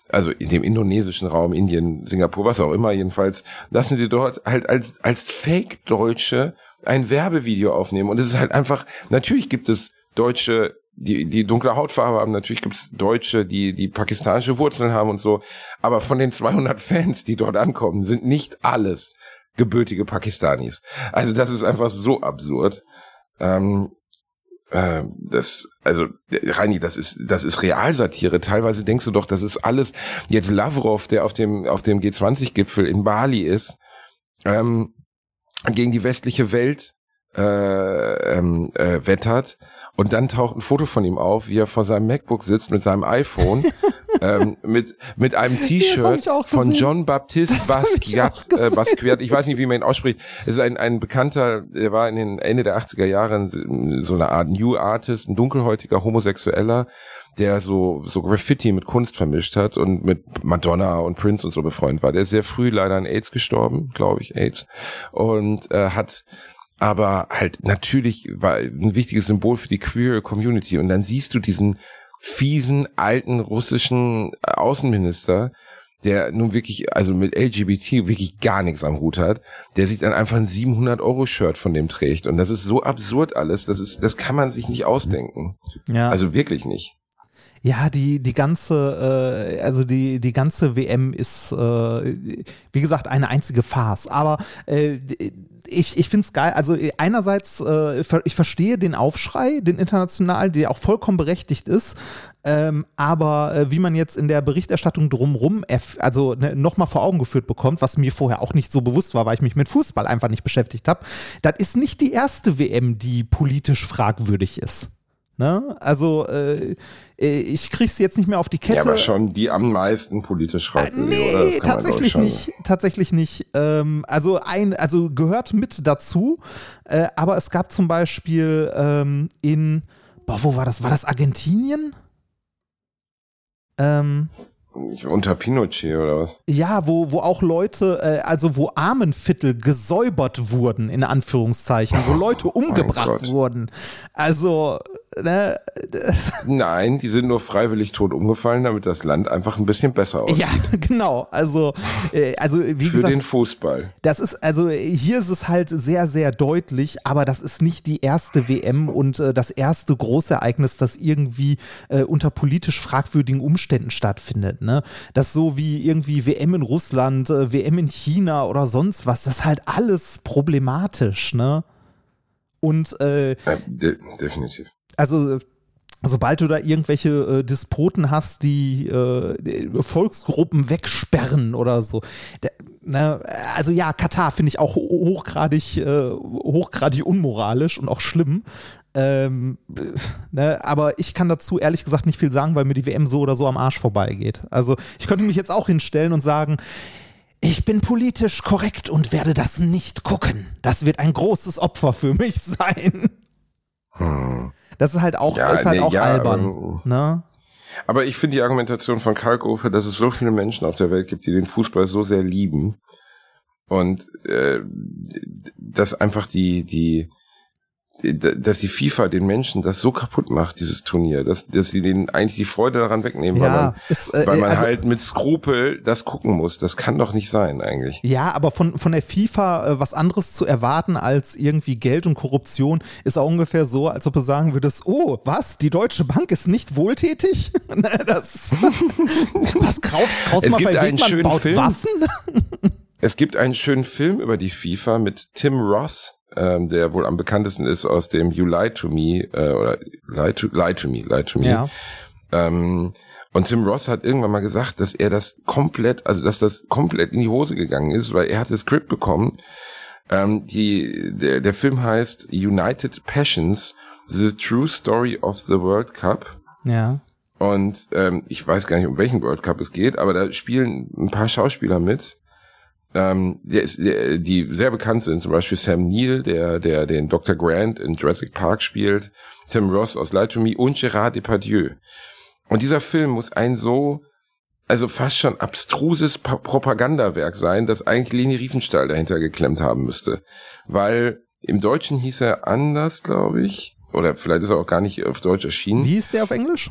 also in dem indonesischen Raum, Indien, Singapur, was auch immer jedenfalls, lassen sie dort halt als, als Fake-Deutsche ein Werbevideo aufnehmen. Und es ist halt einfach, natürlich gibt es Deutsche, die, die dunkle Hautfarbe haben, natürlich gibt es Deutsche, die, die pakistanische Wurzeln haben und so. Aber von den 200 Fans, die dort ankommen, sind nicht alles gebürtige Pakistanis. Also das ist einfach so absurd. Ähm, äh, das, also, Reini, das ist, das ist Realsatire. Teilweise denkst du doch, das ist alles jetzt Lavrov, der auf dem, auf dem G20-Gipfel in Bali ist, ähm, gegen die westliche Welt äh, ähm, äh, wettert. Und dann taucht ein Foto von ihm auf, wie er vor seinem MacBook sitzt mit seinem iPhone, [LAUGHS] ähm, mit, mit einem T-Shirt von. John Baptiste Basquiat, äh, Basquiat, ich weiß nicht, wie man ihn ausspricht. Es ist ein, ein bekannter, der war in den Ende der 80er Jahre so eine Art New Artist, ein dunkelhäutiger Homosexueller, der so, so Graffiti mit Kunst vermischt hat und mit Madonna und Prince und so befreundet war. Der ist sehr früh leider an AIDS gestorben, glaube ich, AIDS. Und äh, hat aber halt natürlich war ein wichtiges Symbol für die queer Community. Und dann siehst du diesen fiesen, alten russischen Außenminister, der nun wirklich, also mit LGBT wirklich gar nichts am Hut hat, der sich dann einfach ein 700-Euro-Shirt von dem trägt. Und das ist so absurd alles, das ist, das kann man sich nicht ausdenken. ja. Also wirklich nicht. Ja, die, die ganze, äh, also die, die ganze WM ist, äh, wie gesagt, eine einzige Farce. Aber äh, ich, ich finde es geil. Also einerseits, äh, ich verstehe den Aufschrei, den internationalen, der auch vollkommen berechtigt ist. Ähm, aber äh, wie man jetzt in der Berichterstattung drumrum, erf- also ne, nochmal vor Augen geführt bekommt, was mir vorher auch nicht so bewusst war, weil ich mich mit Fußball einfach nicht beschäftigt habe, das ist nicht die erste WM, die politisch fragwürdig ist. Ne? Also äh, äh, ich krieg's jetzt nicht mehr auf die Kette. Ja, aber schon die am meisten politisch Äh, oder? Das Nee, tatsächlich nicht. Tatsächlich nicht. Ähm, also ein, also gehört mit dazu. Äh, aber es gab zum Beispiel ähm, in, boah, wo war das? War das Argentinien? Ähm, unter Pinochet oder was? Ja, wo, wo auch Leute, äh, also wo Armenviertel gesäubert wurden, in Anführungszeichen, wo Leute umgebracht Gott. wurden. Also, ne, Nein, die sind nur freiwillig tot umgefallen, damit das Land einfach ein bisschen besser aussieht. ja, [LAUGHS] genau. Also, äh, also wie Für gesagt, den Fußball. Das ist, also hier ist es halt sehr, sehr deutlich, aber das ist nicht die erste WM und äh, das erste große Ereignis, das irgendwie äh, unter politisch fragwürdigen Umständen stattfindet. Ne? Das so wie irgendwie WM in Russland, äh, WM in China oder sonst was, das ist halt alles problematisch, ne? Und äh, Ja, de definitiv. Also sobald du da irgendwelche äh, Despoten hast, die, äh, die Volksgruppen wegsperren oder so. Da, ne, also ja, Katar finde ich auch ho- hochgradig, äh, hochgradig unmoralisch und auch schlimm. Ähm, äh, ne, aber ich kann dazu ehrlich gesagt nicht viel sagen, weil mir die WM so oder so am Arsch vorbeigeht. Also ich könnte mich jetzt auch hinstellen und sagen, ich bin politisch korrekt und werde das nicht gucken. Das wird ein großes Opfer für mich [LAUGHS] sein. Das ist halt auch, Ja, ist halt nee, auch ja, albern. ähm, ne? Aber ich finde die Argumentation von Kalkofe, dass es so viele Menschen auf der Welt gibt, die den Fußball so sehr lieben und äh, dass einfach die die dass die FIFA den Menschen das so kaputt macht, dieses Turnier, dass, dass sie denen eigentlich die Freude daran wegnehmen, weil Ja, man, ist, äh, weil man also- halt mit Skrupel das gucken muss. Das kann doch nicht sein eigentlich. Ja, aber von, von der FIFA äh, was anderes zu erwarten als irgendwie Geld und Korruption ist auch ungefähr so, als ob du sagen würdest, oh, was, die Deutsche Bank ist nicht wohltätig? [LAUGHS] Ne, das, [LAUGHS] was, Kraus, Kraus Es gibt einen Wegmann schönen baut Film. Waffen? [LAUGHS] Es gibt einen schönen Film über die FIFA mit Tim Roth, ähm, der wohl am bekanntesten ist aus dem You Lie to Me äh, oder Lie to, Lie to Me, Lie to Me. Ja. Ähm, und Tim Ross hat irgendwann mal gesagt, dass er das komplett, also dass das komplett in die Hose gegangen ist, weil er hat das Skript bekommen. Ähm, die, der, der Film heißt United Passions, The True Story of the World Cup. Ja. Und ähm, ich weiß gar nicht, um welchen World Cup es geht, aber da spielen ein paar Schauspieler mit. Ähm, der ist, der, die sehr bekannt sind, zum Beispiel Sam Neill, der, der den Dr. Grant in Jurassic Park spielt, Tim Ross aus Lie to Me und Gerard Depardieu. Und dieser Film muss ein so, also fast schon abstruses Pa- Propagandawerk sein, dass eigentlich Leni Riefenstahl dahinter geklemmt haben müsste. Weil im Deutschen hieß er anders, glaube ich. Oder vielleicht ist er auch gar nicht auf Deutsch erschienen Wie ist der auf Englisch?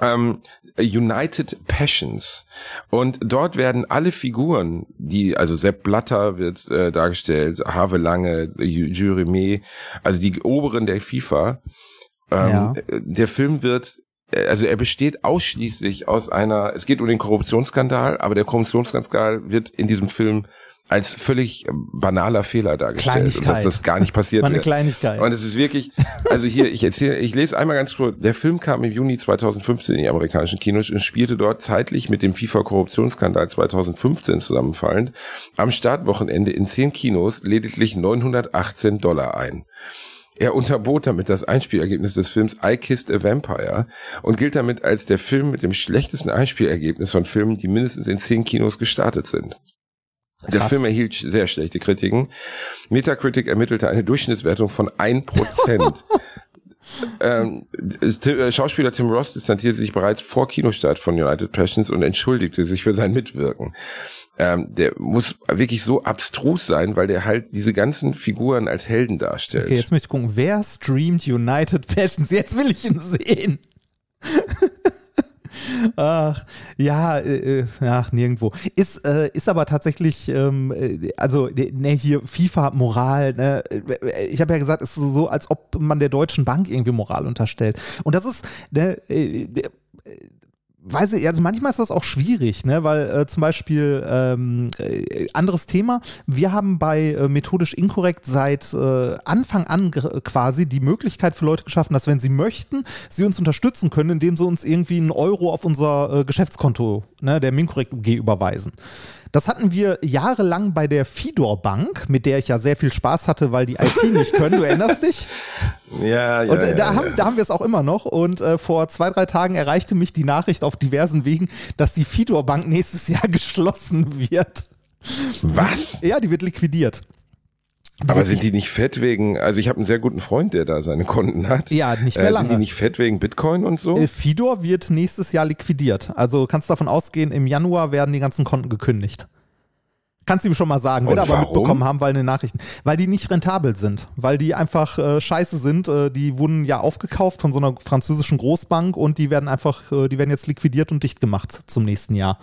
Ähm, United Passions. Und dort werden alle Figuren, die, also Sepp Blatter wird äh, dargestellt, Have Lange, Jureme, also die Oberen der FIFA. Ähm, Ja. äh, Der Film wird, äh, also er besteht ausschließlich aus einer, es geht um den Korruptionsskandal, aber der Korruptionsskandal wird in diesem Film als völlig banaler Fehler dargestellt und dass das gar nicht passiert [LAUGHS] War eine wäre. Kleinigkeit. Und es ist wirklich, also hier, ich erzähle, ich lese einmal ganz kurz. Der Film kam im Juni 2015 in die amerikanischen Kinos und spielte dort zeitlich mit dem FIFA-Korruptionsskandal 2015 zusammenfallend am Startwochenende in zehn Kinos lediglich 918 Dollar ein. Er unterbot damit das Einspielergebnis des Films I Kissed a Vampire und gilt damit als der Film mit dem schlechtesten Einspielergebnis von Filmen, die mindestens in zehn Kinos gestartet sind. Der Krass. Film erhielt sehr schlechte Kritiken. Metacritic ermittelte eine Durchschnittswertung von 1%. [LAUGHS] ähm, es- Tim- äh, Schauspieler Tim Ross distanzierte sich bereits vor Kinostart von United Passions und entschuldigte sich für sein Mitwirken. Ähm, der muss wirklich so abstrus sein, weil der halt diese ganzen Figuren als Helden darstellt. Okay, jetzt möchte ich gucken, wer streamt United Passions? Jetzt will ich ihn sehen. Ach, ja, äh, äh, ach, nirgendwo. Ist, äh, ist aber tatsächlich, ähm, äh, also, ne, hier FIFA, Moral, ne, äh, ich habe ja gesagt, es ist so, als ob man der Deutschen Bank irgendwie Moral unterstellt. Und das ist, ne, äh, weiß ich, also manchmal ist das auch schwierig, ne, weil äh, zum Beispiel ähm, äh, anderes Thema. Wir haben bei äh, methodisch inkorrekt seit äh, Anfang an quasi die Möglichkeit für Leute geschaffen, dass wenn sie möchten, sie uns unterstützen können, indem sie uns irgendwie einen Euro auf unser äh, Geschäftskonto, ne, der Minkorrekt UG überweisen. Das hatten wir jahrelang bei der Fidor Bank, mit der ich ja sehr viel Spaß hatte, weil die IT [LAUGHS] nicht können. Du erinnerst dich? Ja, ja, Und äh, ja, da, ja. haben, da haben wir es auch immer noch. Und äh, vor zwei, drei Tagen erreichte mich die Nachricht auf diversen Wegen, dass die Fidor Bank nächstes Jahr [LAUGHS] geschlossen wird. Was? Ja, die wird liquidiert. Aber sind die nicht fett wegen, also ich habe einen sehr guten Freund, der da seine Konten hat. Ja, nicht mehr äh, lange. Sind die nicht fett wegen Bitcoin und so? Äh, Fidor wird nächstes Jahr liquidiert. Also kannst davon ausgehen, im Januar werden die ganzen Konten gekündigt. Kannst du ihm schon mal sagen, wird aber mitbekommen haben, weil in den Nachrichten. Weil die nicht rentabel sind. Weil die einfach äh, scheiße sind. Äh, die wurden ja aufgekauft von so einer französischen Großbank und die werden einfach, äh, die werden jetzt liquidiert und dicht gemacht zum nächsten Jahr.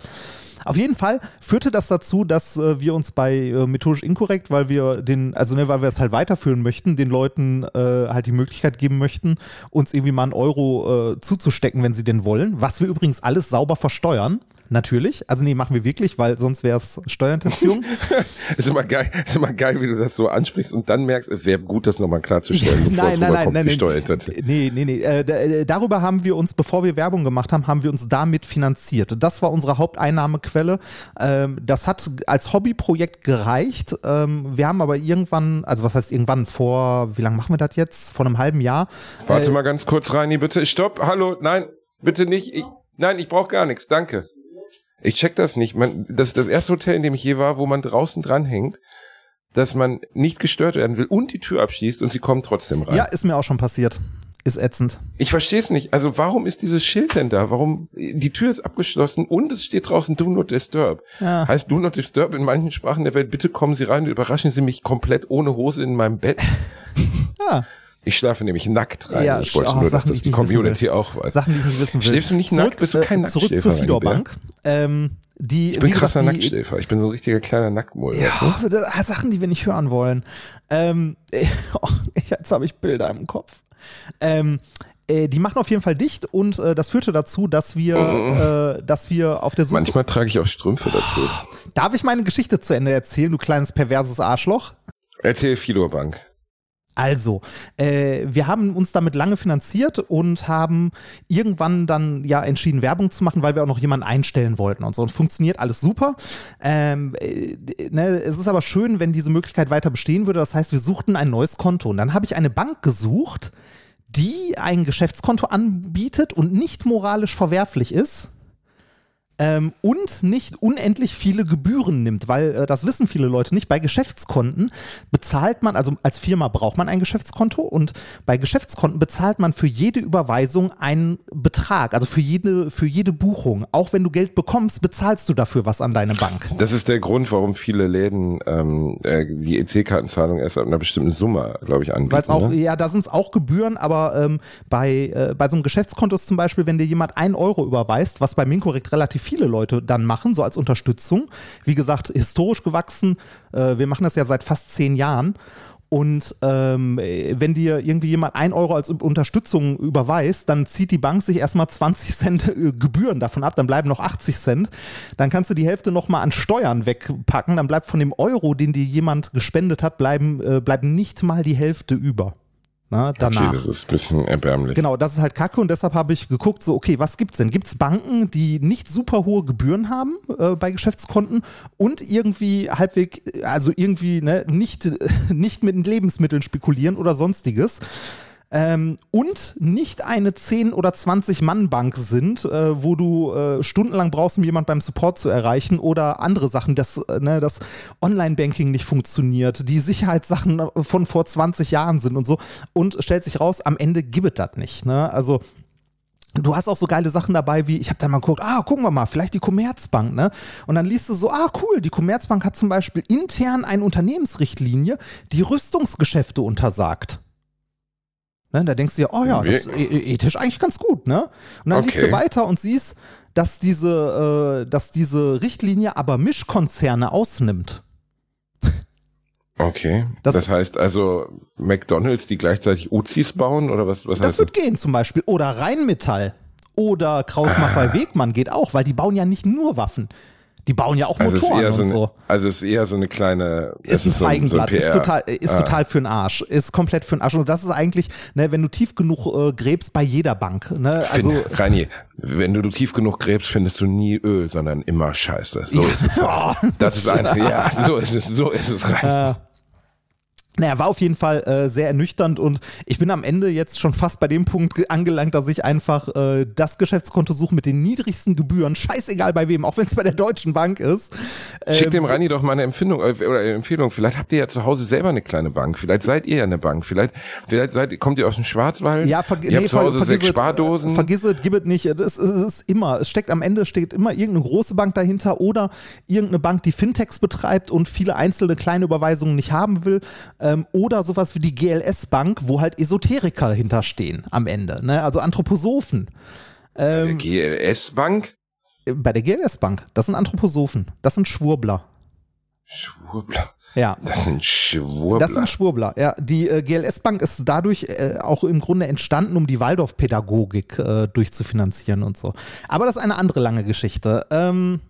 Auf jeden Fall führte das dazu, dass äh, wir uns bei äh, methodisch inkorrekt, weil wir den, also ne, weil wir es halt weiterführen möchten, den Leuten äh, halt die Möglichkeit geben möchten, uns irgendwie mal einen Euro äh, zuzustecken, wenn sie den wollen. Was wir übrigens alles sauber versteuern. Natürlich. Also nee, machen wir wirklich, weil sonst wäre es Steuerhinterziehung. [LAUGHS] ist immer geil, ist immer geil, wie du das so ansprichst und dann merkst, es wäre gut, das nochmal klarzustellen, [LAUGHS] bevor nein, es nein, nein, nein, wie nein. Steuerhinterziehung. Nee, nee, nee. Äh, äh, darüber haben wir uns, bevor wir Werbung gemacht haben, haben wir uns damit finanziert. Das war unsere Haupteinnahmequelle. Ähm, das hat als Hobbyprojekt gereicht. Ähm, wir haben aber irgendwann, also was heißt irgendwann, vor, wie lange machen wir das jetzt? Vor einem halben Jahr. Warte Äh, mal ganz kurz, Reini, bitte. Stopp, hallo, nein, bitte nicht. Ich, nein, ich brauche gar nichts, danke. Ich check das nicht. Man, das ist das erste Hotel, in dem ich je war, wo man draußen dranhängt, dass man nicht gestört werden will und die Tür abschließt und sie kommen trotzdem rein. Ja, ist mir auch schon passiert. Ist ätzend. Ich verstehe es nicht. Also warum ist dieses Schild denn da? Warum die Tür ist abgeschlossen und es steht draußen Do not disturb. Ja. Heißt Do not disturb in manchen Sprachen der Welt, bitte kommen Sie rein und überraschen Sie mich komplett ohne Hose in meinem Bett. [LAUGHS] Ja, Ich schlafe nämlich nackt rein. Ja, ich wollte oh, nur, dass Sachen, das die Community auch weiß. Sachen, die ich nicht wissen will. Schläfst du nicht nackt? Bist du kein äh, Zurück zur Fidor-Bank. Ähm, die, Ich bin gesagt, krasser die, Nacktschläfer. Ich bin so ein richtiger kleiner Nacktmull. weißt du? Ja, [LAUGHS] das- ah, Sachen, die wir nicht hören wollen. Ähm, [LAUGHS] oh, jetzt habe ich Bilder im Kopf. Ähm, äh, die machen auf jeden Fall dicht und äh, das führte dazu, dass wir, [LAUGHS] äh, dass wir auf der Suche. Manchmal trage ich auch Strümpfe dazu. Darf ich meine Geschichte zu Ende erzählen, du kleines perverses Arschloch? Erzähl Fidor Bank. Also, äh, wir haben uns damit lange finanziert und haben irgendwann dann ja entschieden, Werbung zu machen, weil wir auch noch jemanden einstellen wollten und so. Und funktioniert alles super. Ähm, äh, ne, es ist aber schön, wenn diese Möglichkeit weiter bestehen würde. Das heißt, wir suchten ein neues Konto. Und dann habe ich eine Bank gesucht, die ein Geschäftskonto anbietet und nicht moralisch verwerflich ist. Ähm, und nicht unendlich viele Gebühren nimmt, weil äh, das wissen viele Leute nicht. Bei Geschäftskonten bezahlt man, also als Firma braucht man ein Geschäftskonto und bei Geschäftskonten bezahlt man für jede Überweisung einen Betrag, also für jede, für jede Buchung. Auch wenn du Geld bekommst, bezahlst du dafür was an deine Bank. Das ist der Grund, warum viele Läden ähm, äh, die EC-Kartenzahlung erst ab einer bestimmten Summe, glaube ich, anbieten. Weil es auch, ne? ja, da sind es auch Gebühren, aber ähm, bei, äh, bei so einem Geschäftskonto ist zum Beispiel, wenn dir jemand ein Euro überweist, was bei Minkorrekt relativ viele Leute dann machen, so als Unterstützung. Wie gesagt, historisch gewachsen. Äh, wir machen das ja seit fast zehn Jahren. Und ähm, äh, wenn dir irgendwie jemand ein Euro als Unterstützung überweist, dann zieht die Bank sich erstmal 20 Cent äh, Gebühren davon ab, dann bleiben noch 80 Cent. Dann kannst du die Hälfte nochmal an Steuern wegpacken, dann bleibt von dem Euro, den dir jemand gespendet hat, bleiben, äh, bleibt nicht mal die Hälfte über. Na, danach. Okay, das ist ein bisschen erbärmlich. Genau, das ist halt kacke und deshalb habe ich geguckt, so, okay, was gibt's denn? Gibt's Banken, die nicht super hohe Gebühren haben äh, bei Geschäftskonten und irgendwie halbwegs, also irgendwie ne, nicht, [LAUGHS] nicht mit Lebensmitteln spekulieren oder sonstiges? Ähm, und nicht eine 10 oder 20 Mann Bank sind, äh, wo du äh, stundenlang brauchst, um jemand beim Support zu erreichen oder andere Sachen, dass äh, ne, das Online-Banking nicht funktioniert, die Sicherheitssachen von vor 20 Jahren sind und so und stellt sich raus, am Ende gibt das nicht. Ne? Also Du hast auch so geile Sachen dabei, wie ich habe dann mal geguckt, ah, gucken wir mal, vielleicht die Commerzbank, ne? Und dann liest du so, ah, cool, die Commerzbank hat zum Beispiel intern eine Unternehmensrichtlinie, die Rüstungsgeschäfte untersagt. Ne, da denkst du dir, oh ja, das ist e- ethisch eigentlich ganz gut, ne? Und dann liest Okay. du weiter und siehst, dass diese, äh, dass diese Richtlinie aber Mischkonzerne ausnimmt. Okay. Das- Das, heißt also McDonalds, die gleichzeitig Uzis bauen oder was, was Das wird gehen zum Beispiel. Oder Rheinmetall. Oder Kraus Ah. Maffei Wegmann geht auch, weil die bauen ja nicht nur Waffen. Die bauen ja auch Also ist Motoren so, und eine, so. also es ist eher so eine kleine Ist es ein Feigenblatt, so ein ist, total, ist Ah. total für den Arsch, ist komplett für den Arsch. Und das ist eigentlich, ne, wenn du tief genug äh, gräbst bei jeder Bank. Ne, also, Find, Reini, wenn du, tief genug gräbst, findest du nie Öl, sondern immer Scheiße. So ist es. Halt. [LAUGHS] Das ist einfach, ja, so ist es, so ist es, Reini. Naja, war auf jeden Fall äh, sehr ernüchternd und ich bin am Ende jetzt schon fast bei dem Punkt angelangt, dass ich einfach äh, das Geschäftskonto suche mit den niedrigsten Gebühren, scheißegal bei wem, auch wenn es bei der Deutschen Bank ist. Schickt Ähm, dem Rani doch mal eine Empfindung äh, oder eine Empfehlung. Vielleicht habt ihr ja zu Hause selber eine kleine Bank. Vielleicht seid ihr ja eine Bank. Vielleicht, vielleicht seid, kommt ihr aus dem Schwarzwald. Ja, ver ihr habt zu Hause sechs es, Spardosen. äh, Vergiss es, gib es nicht. Es, ist immer, es steckt am Ende steht immer irgendeine große Bank dahinter oder irgendeine Bank, die Fintechs betreibt und viele einzelne kleine Überweisungen nicht haben will. Ähm, oder sowas wie die GLS Bank, wo halt Esoteriker hinterstehen am Ende. Ne? Also Anthroposophen. der GLS Bank. Äh, Bei der GLS Bank, das sind Anthroposophen. Das sind Schwurbler. Schwurbler. Ja. Das sind Schwurbler. Das sind Schwurbler, ja. Die äh, GLS Bank ist dadurch äh, auch im Grunde entstanden, um die Waldorfpädagogik äh, durchzufinanzieren und so. Aber das ist eine andere lange Geschichte. Ähm,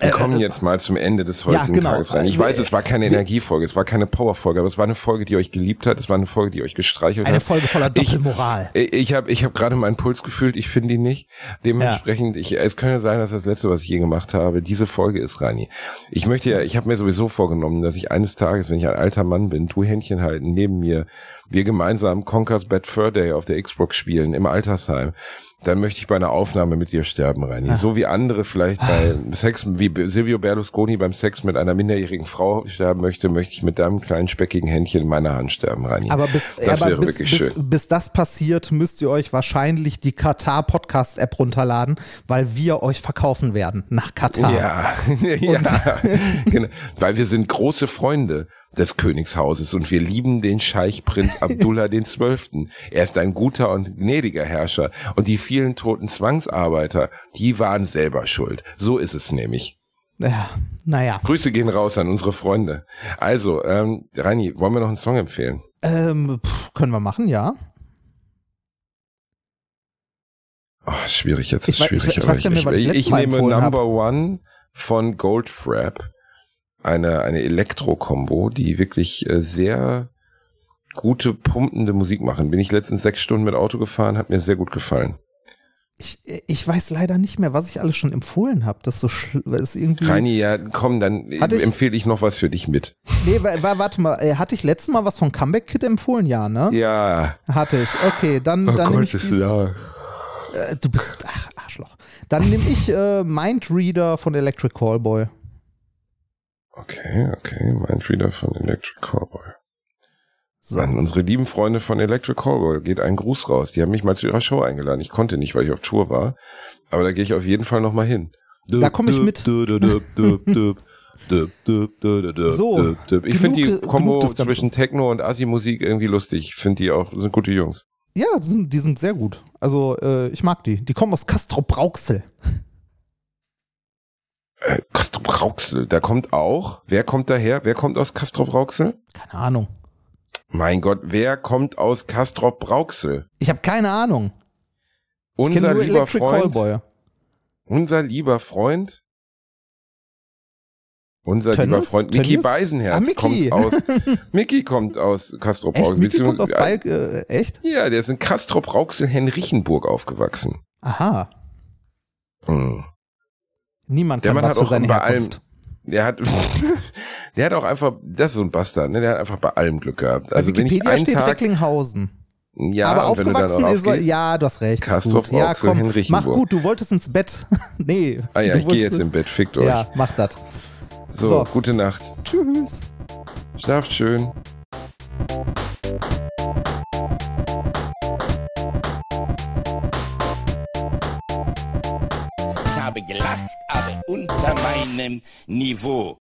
Wir kommen jetzt mal zum Ende des heutigen genau. Tages rein. Ich Äh, weiß, es war keine Energiefolge, es war keine Powerfolge, aber es war eine Folge, die euch geliebt hat, es war eine Folge, die euch gestreichelt eine hat. Folge voller Ich- Doppelmoral. Ich habe ich hab gerade meinen Puls gefühlt, ich finde ihn nicht. Dementsprechend, ich, es könnte sein, dass das letzte, was ich je gemacht habe, diese Folge ist, Rani. Ich möchte ja, ich habe mir sowieso vorgenommen, dass ich eines Tages, wenn ich ein alter Mann bin, du Händchen halten, neben mir, wir gemeinsam Conker's Bad Fur Day auf der Xbox spielen, im Altersheim. Dann möchte ich bei einer Aufnahme mit dir sterben, Rani. Ah. So wie andere vielleicht bei Sex, wie Silvio Berlusconi beim Sex mit einer minderjährigen Frau sterben möchte, möchte ich mit deinem kleinen speckigen Händchen in meiner Hand sterben, Rani. Aber bis, das aber wäre bis, wirklich bis, schön. bis das passiert, müsst ihr euch wahrscheinlich die Katar Podcast App runterladen, weil wir euch verkaufen werden nach Katar. Ja, [LAUGHS] ja, genau. Weil wir sind große Freunde des Königshauses und wir lieben den Scheich Prinz Abdullah den Zwölften. Er ist ein guter und gnädiger Herrscher und die vielen toten Zwangsarbeiter, die waren selber schuld. So ist es nämlich. Ja, naja. Grüße gehen raus an unsere Freunde. Also, ähm, Reini, wollen wir noch einen Song empfehlen? Ähm, pff, können wir machen, ja. Oh, schwierig jetzt, ist Ich weiß- ich- schwierig. ich weiß mehr, was ich ich, ich nehme Number One von Goldfrapp. Eine, eine Elektro-Kombo, die wirklich äh, sehr gute, pumpende Musik machen. Bin ich letztens sechs Stunden mit Auto gefahren, hat mir sehr gut gefallen. Ich, ich weiß leider nicht mehr, was ich alles schon empfohlen habe. Das ist so ist irgendwie. Reini, ja, komm, dann. Hatte ich- empfehle ich noch was für dich mit. Nee, wa- wa- warte mal, äh, hatte ich letztes Mal was von Comeback Kid empfohlen? Ja, ne? Ja. Hatte ich. Okay, dann, Oh dann nehme ich Gott, ist dies, ja. äh, Du bist ach, Arschloch. Dann nehme ich äh, Mindreader von Electric Callboy. Okay, okay, Mindreader von Electric Callboy. So. An unsere lieben Freunde von Electric Callboy geht ein Gruß raus. Die haben mich mal zu ihrer Show eingeladen. Ich konnte nicht, weil ich auf Tour war. Aber da gehe ich auf jeden Fall noch mal hin. Da komm ich mit. So, ich finde die Kombo zwischen Techno und Assi-Musik irgendwie lustig. Ich finde die auch, sind gute Jungs. Ja, die sind, die sind sehr gut. Also, äh, ich mag die. Die kommen aus Castrop Brauxel. Äh, Castrop Rauxel, da kommt auch, wer kommt daher? Wer kommt aus Castrop Rauxel? Keine Ahnung. Mein Gott, wer kommt aus Castrop Brauxel? Ich habe keine Ahnung. Ich Unser lieber Electric Freund, Callboy. unser lieber Freund, unser Tönnies? lieber Freund Mickey? Beisenherz Ah, Mickey. kommt aus, [LAUGHS] Mickey kommt aus Castrop Echt? Rauxel. Mickey kommt aus Balk? Äh, echt? Ja, der ist in Castrop Rauxel Henrichenburg aufgewachsen. Aha. Hm. Niemand Der kann Mann was hat für auch bei allem, der hat, [LAUGHS] der hat auch einfach, das ist so ein Bastard, ne? Der hat einfach bei allem Glück gehabt. Also Bei wenn ich Wikipedia einen steht Tag, Recklinghausen. ja, aber und wenn du dann aufgewachsen auch ist er, ja, du hast recht. gut. Ja, komm, mach gut, du wolltest ins Bett. [LAUGHS] nee. Ah ja, ich gehe jetzt im Bett, fickt euch. Ja, mach das. so, so. gute Nacht. Tschüss. Schlaft schön. Gelacht, aber unter meinem Niveau.